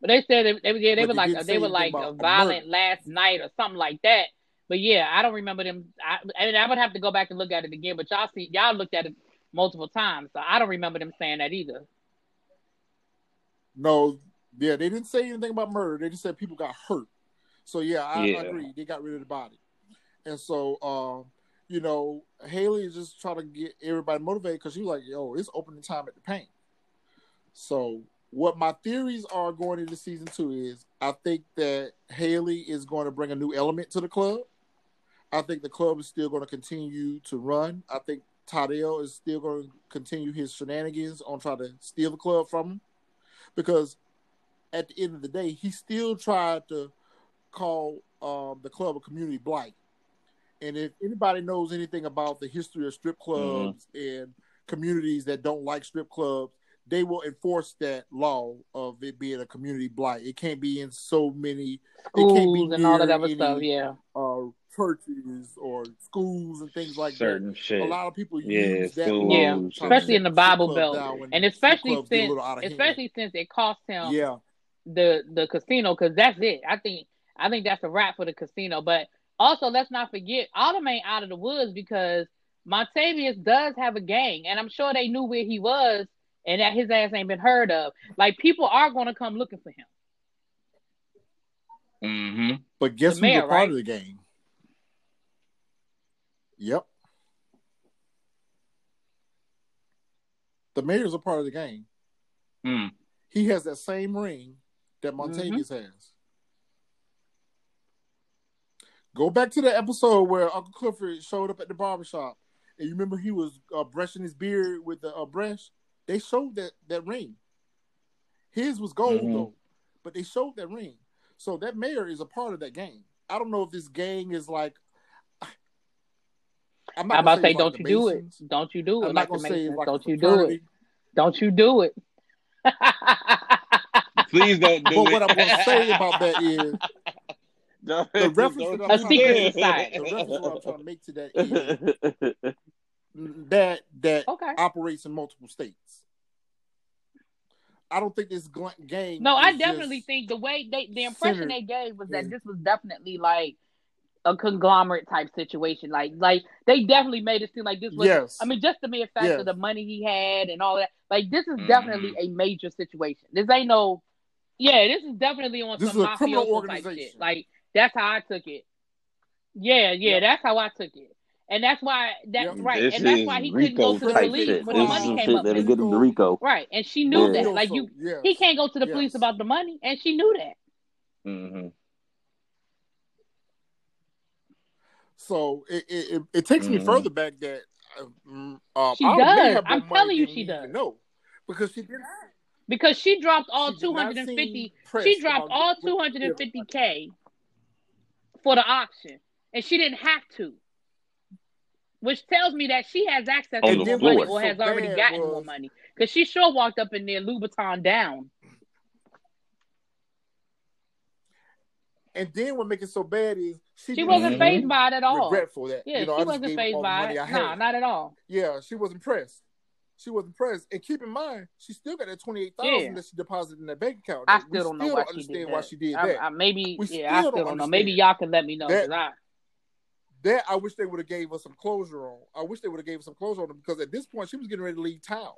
But they said they, they, yeah, they were like didn't they were like a a violent murder. last night or something like that. But yeah, I don't remember them. I, I mean, I would have to go back and look at it again. But y'all see, y'all looked at it multiple times, so I don't remember them saying that either. No, yeah, they didn't say anything about murder. They just said people got hurt. So yeah, I, Yeah. I agree. They got rid of the body, and so um, you know, Haley is just trying to get everybody motivated because she's like, "Yo, it's opening time at the Pynk." So what my theories are going into season two is, I think that Haley is going to bring a new element to the club. I think the club is still going to continue to run. I think Tadell is still going to continue his shenanigans on trying to steal the club from him because at the end of the day, he still tried to call um, the club a community blight. And if anybody knows anything about the history of strip clubs and communities that don't like strip clubs, they will enforce that law of it being a community blight. It can't be in so many it can't be Schools and all that other stuff. Yeah, uh, churches or schools and things like Certain that. shit. A lot of people Yeah, use that schools, law Yeah, to try to especially in the Bible Belt, clubs down when and especially clubs get a since little out of hand. especially since it cost him yeah. the the casino because that's it. I think I think that's a wrap for the casino. But also, let's not forget, Autumn ain't out of the woods because Montavious does have a gang, and I'm sure they knew where he was, and that his ass ain't been heard of. Like people are going to come looking for him. Mm-hmm. But guess The mayor, who's a part right? of the game? Yep. The mayor's a part of the game. Mm. He has that same ring that Mm-hmm. Has. Go back to the episode where Uncle Clifford showed up at the barbershop. And you remember he was uh, brushing his beard with the uh, brush? They showed that, that ring. His was gold, Mhm. though. But they showed that ring. So that mayor is a part of that gang. I don't know if this gang is like. I'm I'm about to say, don't like you the do it? Don't you do it? I'm not gonna say like Don't you do it? Don't you do it? Please don't do But it. what I'm gonna say about that is Don't- the reference that I'm A trying secret to make, the reference what I'm trying to make to that is that that Okay. operates in multiple states. I don't think this gl- gang. No, I definitely think the way they the impression centered they gave was that in- this was definitely like a conglomerate type situation. Like like they definitely made it seem like this was Yes. I mean just the mere fact Yes. of the money he had and all that. Like this is Mhm. definitely a major situation. This ain't no yeah, this is definitely on This some is criminal type organization. shit. Like that's how I took it. Yeah, yeah, Yep. that's how I took it. And that's why that's Yep. right. This and that's why he couldn't go to the police shit. when This the money came up. that'll get him to RICO. Right. And she knew that. Like you yes. he can't go to the police about the money and she knew that. Mm-hmm. So it it, it, it takes me Mhm. further back that uh, mm, um, She Autumn may does. I'm telling you she does. No, because she did. Because she dropped all she did not 250 she dropped all getting rid of 250k for the auction. and she didn't have to. Which tells me that she has access to the more floor. money or has So already gotten was- more money. Because she sure walked up in there Louboutin down. And then what make it so bad is she, She wasn't phased by it at all. regretful that Yeah, you know she wasn't phased by it. I had. Nah, not at all. Yeah, she wasn't pressed. She wasn't pressed. And keep in mind, she still got that twenty eight thousand Yeah. that she deposited in that bank account. I We still don't know why she understand did why that. she did that. I, maybe, We yeah, I still still don't don't know. Maybe y'all can let me know. That- I, That I wish they would have gave us some closure on. I wish they would have gave us some closure on it because at this point she was getting ready to leave town.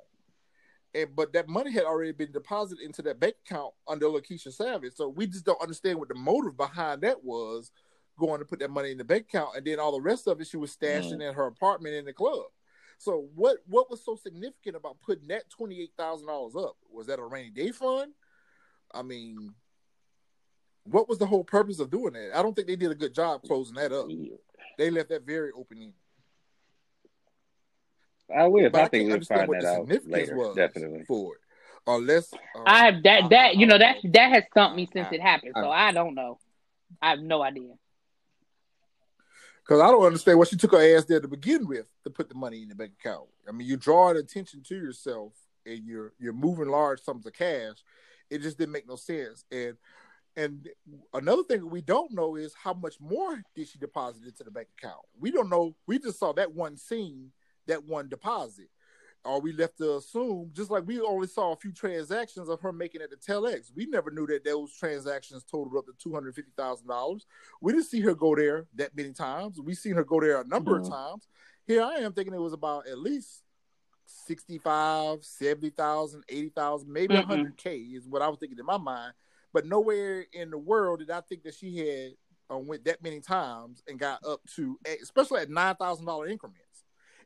And but that money had already been deposited into that bank account under Lakeisha Savage. So we just don't understand what the motive behind that was going to put that money in the bank account and then all the rest of it she was stashing mm. in her apartment in the club. So what what was so significant about putting that twenty eight thousand dollars up? Was that a rainy day fund? I mean, what was the whole purpose of doing that? I don't think they did a good job closing that up. They left that very open. I will. But I I think can't we'll find what that the out later. was Definitely. for it. Unless um, I have that that you know that that has stumped me since I- it happened. So I- I don't know. I have no idea. Because I don't understand what she took her ass there to begin with to put the money in the bank account. I mean, you're drawing attention to yourself and you're you're moving large sums of cash. It just didn't make no sense. And and another thing we don't know is how much more did she deposit into the bank account. We don't know. We just saw that one scene, that one deposit. Are we left to assume, just like we only saw a few transactions of her making at the Telex, we never knew that those transactions totaled up to two hundred fifty thousand dollars. We didn't see her go there that many times. We seen her go there a number Mhm. of times. Here I am thinking it was about at least 65, 70,000, 80,000, maybe Mm-mm. 100K is what I was thinking in my mind. But nowhere in the world did I think that she had uh, went that many times and got up to, especially at $9,000 increments.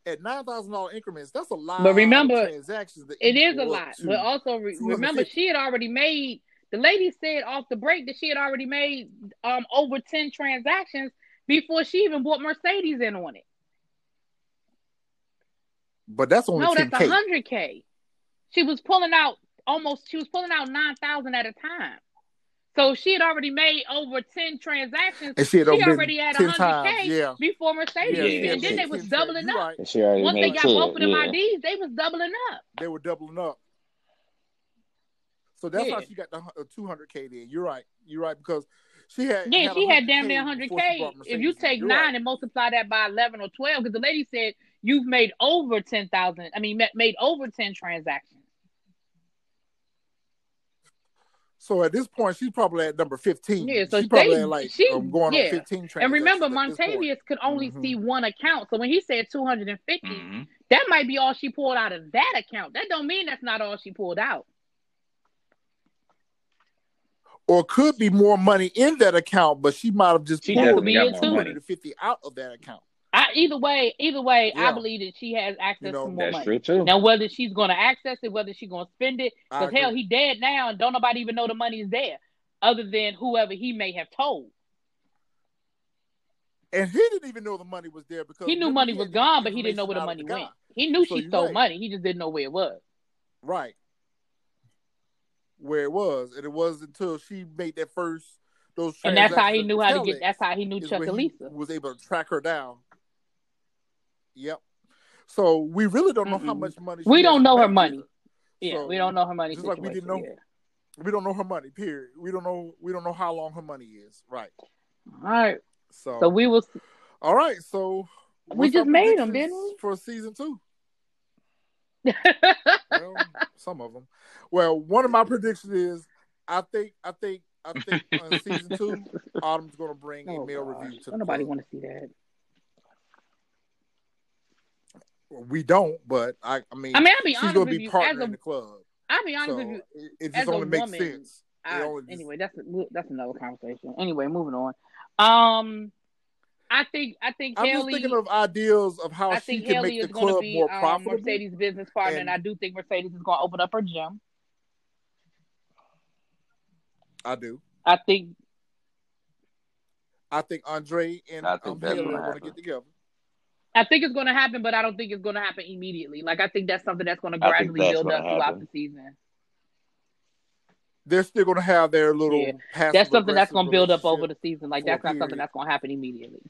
At $9,000 increments, that's a lot But remember, of transactions. It is a lot, to- but also re- remember she had already made. The lady said off the break that she had already made um over ten transactions before she even bought Mercedes in on it. but that's only No, 10K. that's a hundred k. She was pulling out almost. She was pulling out nine thousand at a time. So she had already made over ten transactions. and she had she already had 10 a hundred times. k Yeah. before Mercedes, Yeah, even. yeah, and then they was doubling You're up. right. She already Once they got 10, both of them yeah. IDs, they was doubling up. They were doubling up. So that's how she got the uh, two hundred k. Then you're right. You're right because she had Yeah, she had damn 100K near hundred k. If you take You're nine right. and multiply that by eleven or twelve, because the lady said you've made over ten thousand. I mean, made over ten transactions. So at this point, she's probably at number fifteen. Yeah, so she probably they- at like she- um, going yeah. on fifteen. And remember, transactions at this point. Montavious could only Mhm. see one account. So when he said two hundred and fifty, Mhm. that might be all she pulled out of that account. That don't mean that's not all she pulled out. or could be more money in that account, but she might have just She pulled definitely got more two money. hundred and fifty out of that account. I, either way, either way, I believe that she has access You know, to more That's money. true too. Now, whether she's going to access it, whether she's going to spend it, because hell, agree. he dead now, and don't nobody even know the money is there, other than whoever he may have told. and he didn't even know the money was there because He knew money he was gone, but he didn't know where the money out went. He knew So she stole right. money. He just didn't know where it was. Right. Where it was, and it was until she made that first those. And that's how he knew how to Telex get. That's how he knew is Chucalissa. was able to track her down. Yep. So we really don't know how Mm-mm. much money. We don't know her money. either. Yeah, So, we don't know her money. just like we didn't know- situation, We don't know her money. Period. We don't know. We don't know how long her money is. Right. yeah. All right, So. so we will. all right. So. We just made them, didn't we? For season two. Well, some of them. Well, one of my predictions is I think I think I think on season two, Autumn's going to bring a Oh, male gosh. review to nobody want to see that. We don't, but I I mean, I mean, I'll be she's gonna be you. partner a, in the club. I'll be honest So with you. it, it just only makes woman, sense. I, only just- anyway, that's that's another conversation. Anyway, moving on. Um, I think I think I'm just thinking of ideas of how I she think can Haley make the going club be more um, profitable. Mercedes' business partner, and, and- I do think Mercedes is going to open up her gym. I do. I think I think Andre and I think um, that's Haley gonna are going to get together. I think it's going to happen, but I don't think it's going to happen immediately. Like I think that's something that's going to gradually build gonna up throughout the season. They're still going to have their little. Yeah. That's something that's going to build up over the season. Like that's not something that's going to happen immediately.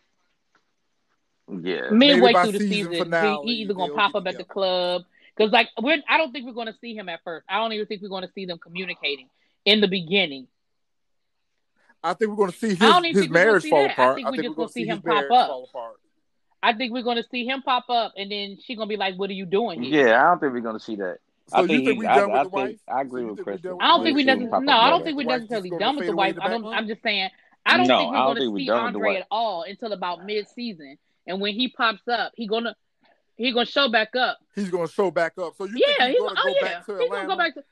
Yeah. midway by through the season season, finale, he, he either gonna pop up at the club because like we're I don't think we're gonna see him at first. I don't even think we're gonna see them communicating in the beginning. I think we're going to see his, I don't even his think we're gonna marriage fall that. I think I we're think just we're going gonna see see him his pop marriage up. Fall apart. I think we're gonna see him pop up, and then she's gonna be like, "What are you doing here?" Yeah, I don't think we're gonna see that. So I you think think we I- done with I the think- wife? I agree So with think we Kristen. done with I don't the think we We'll see him necessarily. No, I don't think we're The wife necessarily done with the away wife. I don't. I'm just saying. I don't No, think we're don't gonna think we're see done with the Andre at all until about mid-season. And when he pops up, he gonna he gonna show back up. He's going to show back up. So you Yeah, think he's he's going to oh go yeah, back to he's gonna go Atlanta? back to.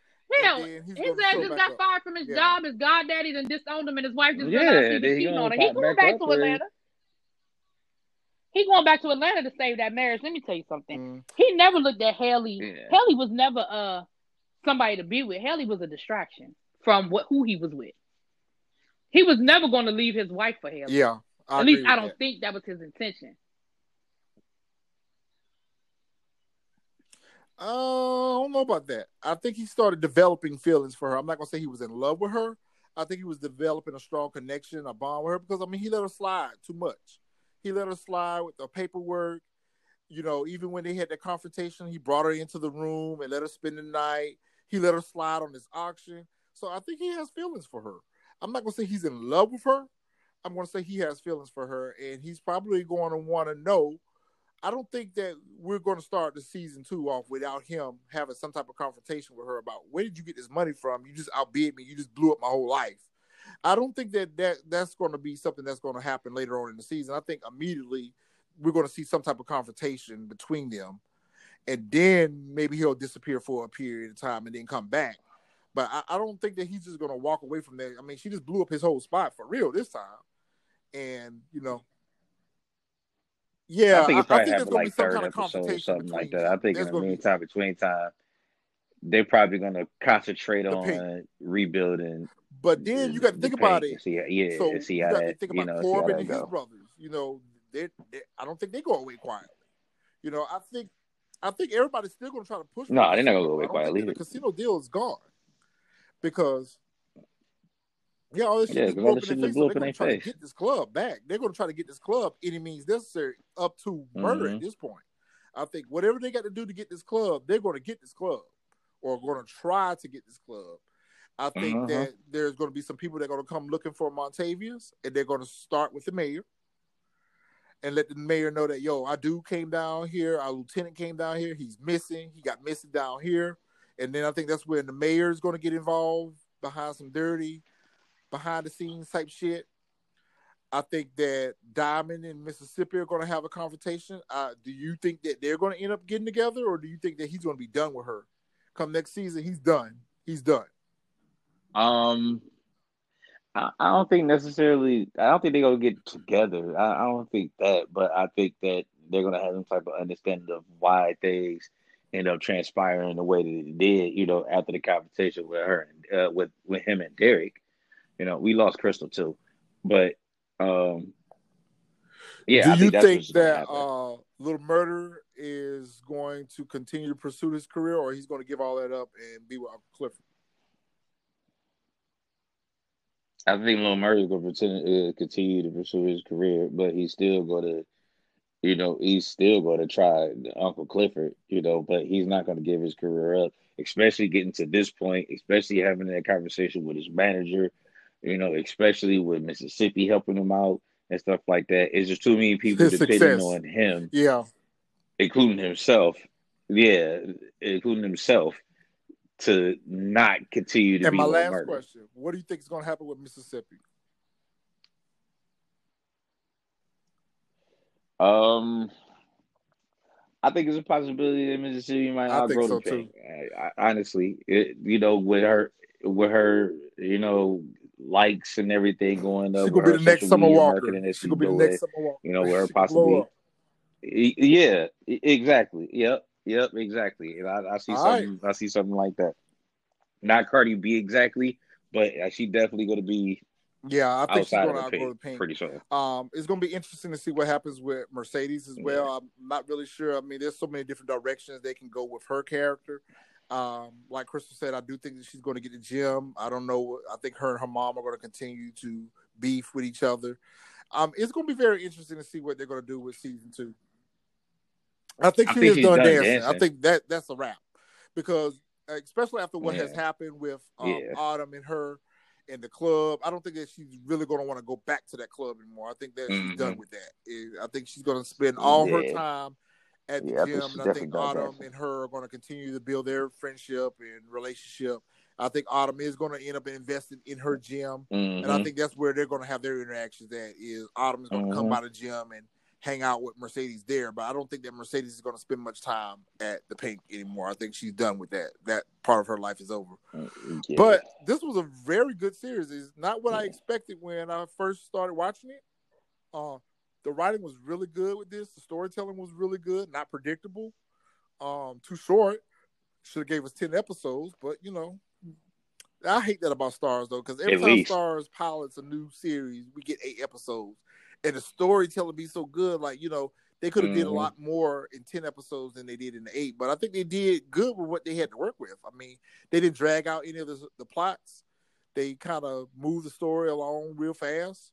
Hell, and then he's his ass just got up. fired from his Yeah. job. His goddaddy done disowned him, and his wife just Yeah, realized he then was cheating gonna on her. He going back back to Atlanta. He going back to Atlanta to save that marriage. Let me tell you something. Mm. He never looked at Haley. Yeah. Haley was never uh somebody to be with. Haley was a distraction from what who he was with. He was never going to leave his wife for Haley. Yeah. I At least I don't that. think that was his intention. Uh, I don't know about that. I think he started developing feelings for her. I'm not gonna say he was in love with her. I think he was developing a strong connection, a bond with her because I mean he let her slide too much. He let her slide with the paperwork. You know, even when they had that confrontation, he brought her into the room and let her spend the night. He let her slide on this auction. So I think he has feelings for her. I'm not gonna say he's in love with her. I'm gonna say he has feelings for her, and he's probably going to want to know I don't think that we're going to start the season two off without him having some type of confrontation with her about where did you get this money from? You just outbid me. You just blew up my whole life. I don't think that, that that's going to be something that's going to happen later on in the season. I think immediately we're going to see some type of confrontation between them, and then maybe he'll disappear for a period of time and then come back. But I, I don't think that he's just going to walk away from that. I mean, she just blew up his whole spot for real this time, and you know. Yeah, I think it probably happened gonna be like some third kind of episode or something like that. I think in the gonna be- meantime, between time, they're probably going to concentrate The on rebuilding. But then you got to think about it. See, yeah, so see you got to think you about know, see how Corbin and his brothers. You know, they, they, I don't think they go away quietly. You know, I think, I think everybody's still going to try to push. No, the they're not gonna go away quietly The casino deal is gone because, yeah, all this shit Yeah, 'cause blew all up this in shit their face. blew So up they're in going to try to get this club back. They're going to try to get this club any means necessary up to murder Mhm. at this point. I think whatever they got to do to get this club, they're going to get this club or going to try to get this club. I think Uh-huh. that there's going to be some people that are going to come looking for Montavious, and they're going to start with the mayor and let the mayor know that yo, our dude came down here, our lieutenant came down here, he's missing, he got missing down here, and then I think that's when the mayor is going to get involved behind some dirty, behind the scenes type shit. I think that Diamond and Mississippi are going to have a confrontation. Uh, do you think that they're going to end up getting together, or do you think that he's going to be done with her? Come next season, he's done. He's done. Um, I, I don't think necessarily. I don't think they're gonna get together. I, I don't think that, but I think that they're gonna have some type of understanding of why things end up transpiring the way that it did. You know, after the conversation with her, and uh, with with him and Derek. You know, we lost Crystal too, but um, yeah. Do you that's think that uh, Little Murda is going to continue to pursue his career, or he's going to give all that up and be with Uncle Clifford? I think Lil Murda's going to uh, continue to pursue his career, but he's still going to, you know, he's still going to try Uncle Clifford, you know, but he's not going to give his career up, especially getting to this point, especially having that conversation with his manager, you know, especially with Mississippi helping him out and stuff like that. It's just too many people His depending success. on him, Yeah, including himself. Yeah, including himself. To not continue to be murdered. and be my last Murder. question: What do you think is going to happen with Mississippi? Um, I think it's a possibility that Mississippi might I outgrow so, the. I, I, honestly, it, you know, with her, with her, you know, likes and everything going up, with gonna be the next Summer Walker. marketing that She's she's gonna be the next Summer Walker. you know, where She possibly. Yeah, exactly, yep, yep, exactly. And I, I see All right. something, I see something like that. Not Cardi B exactly, but uh, she definitely going to be Yeah, I think she's going to the outgrow the Pynk. pretty soon. Um, it's going to be interesting to see what happens with Mercedes as well. I'm not really sure. I mean, there's so many different directions they can go with her character. Um, like Crystal said, I do think that she's going to get the gym. I don't know. I think her and her mom are going to continue to beef with each other. um, it's going to be very interesting to see what they're going to do with season two. I think I she think is she's done done dancing. I think that that's a wrap because uh, especially after what has happened with um, Yeah. Autumn and her in the club, I don't think that she's really going to want to go back to that club anymore. I think that she's done with that. I think she's going to spend all her time at the Yeah, I think gym, and I think Autumn dancing. and her are going to continue to build their friendship and relationship. I think Autumn is going to end up investing in her gym. And I Mhm. think that's where they're going to have their interactions. At is Autumn is going to come Mhm. by the gym and hang out with Mercedes there, but I don't think that Mercedes is going to spend much time at the Pynk anymore. I think she's done with that. That part of her life is over. Yeah. But this was a very good series. It's not what I expected when I first started watching it. Uh, the writing was really good with this. The storytelling was really good, not predictable. Um, too short. Should have gave us ten episodes, but you know, I hate that about Starz though, because every At time least. Starz pilots a new series, we get eight episodes, and the storytelling be so good. Like you know, they could have did a Mhm. lot more in ten episodes than they did in the eight. But I think they did good with what they had to work with. I mean, they didn't drag out any of the, the plots. They kind of moved the story along real fast,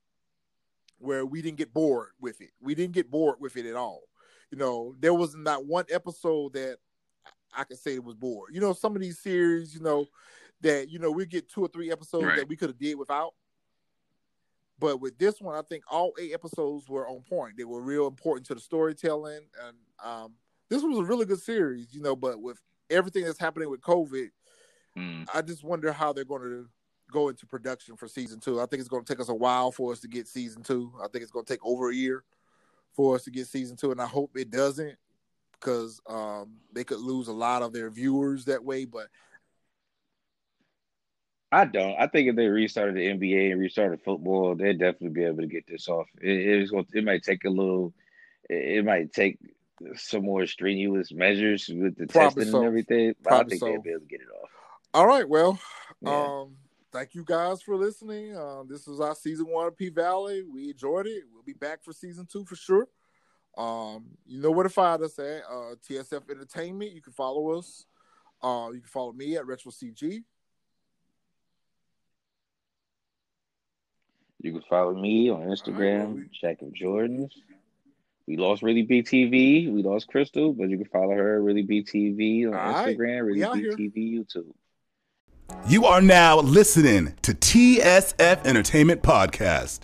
where we didn't get bored with it. We didn't get bored with it at all. You know, there was not one episode that I could say it was bored. You know, some of these series, you know, that you know we get two or three episodes Right. that we could have did without. But with this one, I think all eight episodes were on point. They were real important to the storytelling, and um, this was a really good series. You know, but with everything that's happening with COVID, Mm. I just wonder how they're going to go into production for season two. I think it's going to take us a while for us to get season two. I think it's going to take over a year for us to get season two, and I hope it doesn't because um, they could lose a lot of their viewers that way. But I don't. I think if they restarted the NBA and restarted football, they'd definitely be able to get this off. It, it's going. It might take a little. It, it might take some more strenuous measures with the Probably testing so. and everything. But Probably I think so. they'll be able to get it off. all right, well, Yeah. um, thank you guys for listening. Uh, this is our season one of P Valley. We enjoyed it. We'll be back for season two for sure. Um, you know where to find us at uh, TSF Entertainment. You can follow us. Uh, you can follow me at Retro CG. You can follow me on All right, well, Instagram, we- Jack of Jordans. We lost Really BTV. We lost Crystal, but you can follow her Really BTV on All right, Instagram, we Really out here. BTV YouTube. You are now listening to TSF Entertainment Podcast.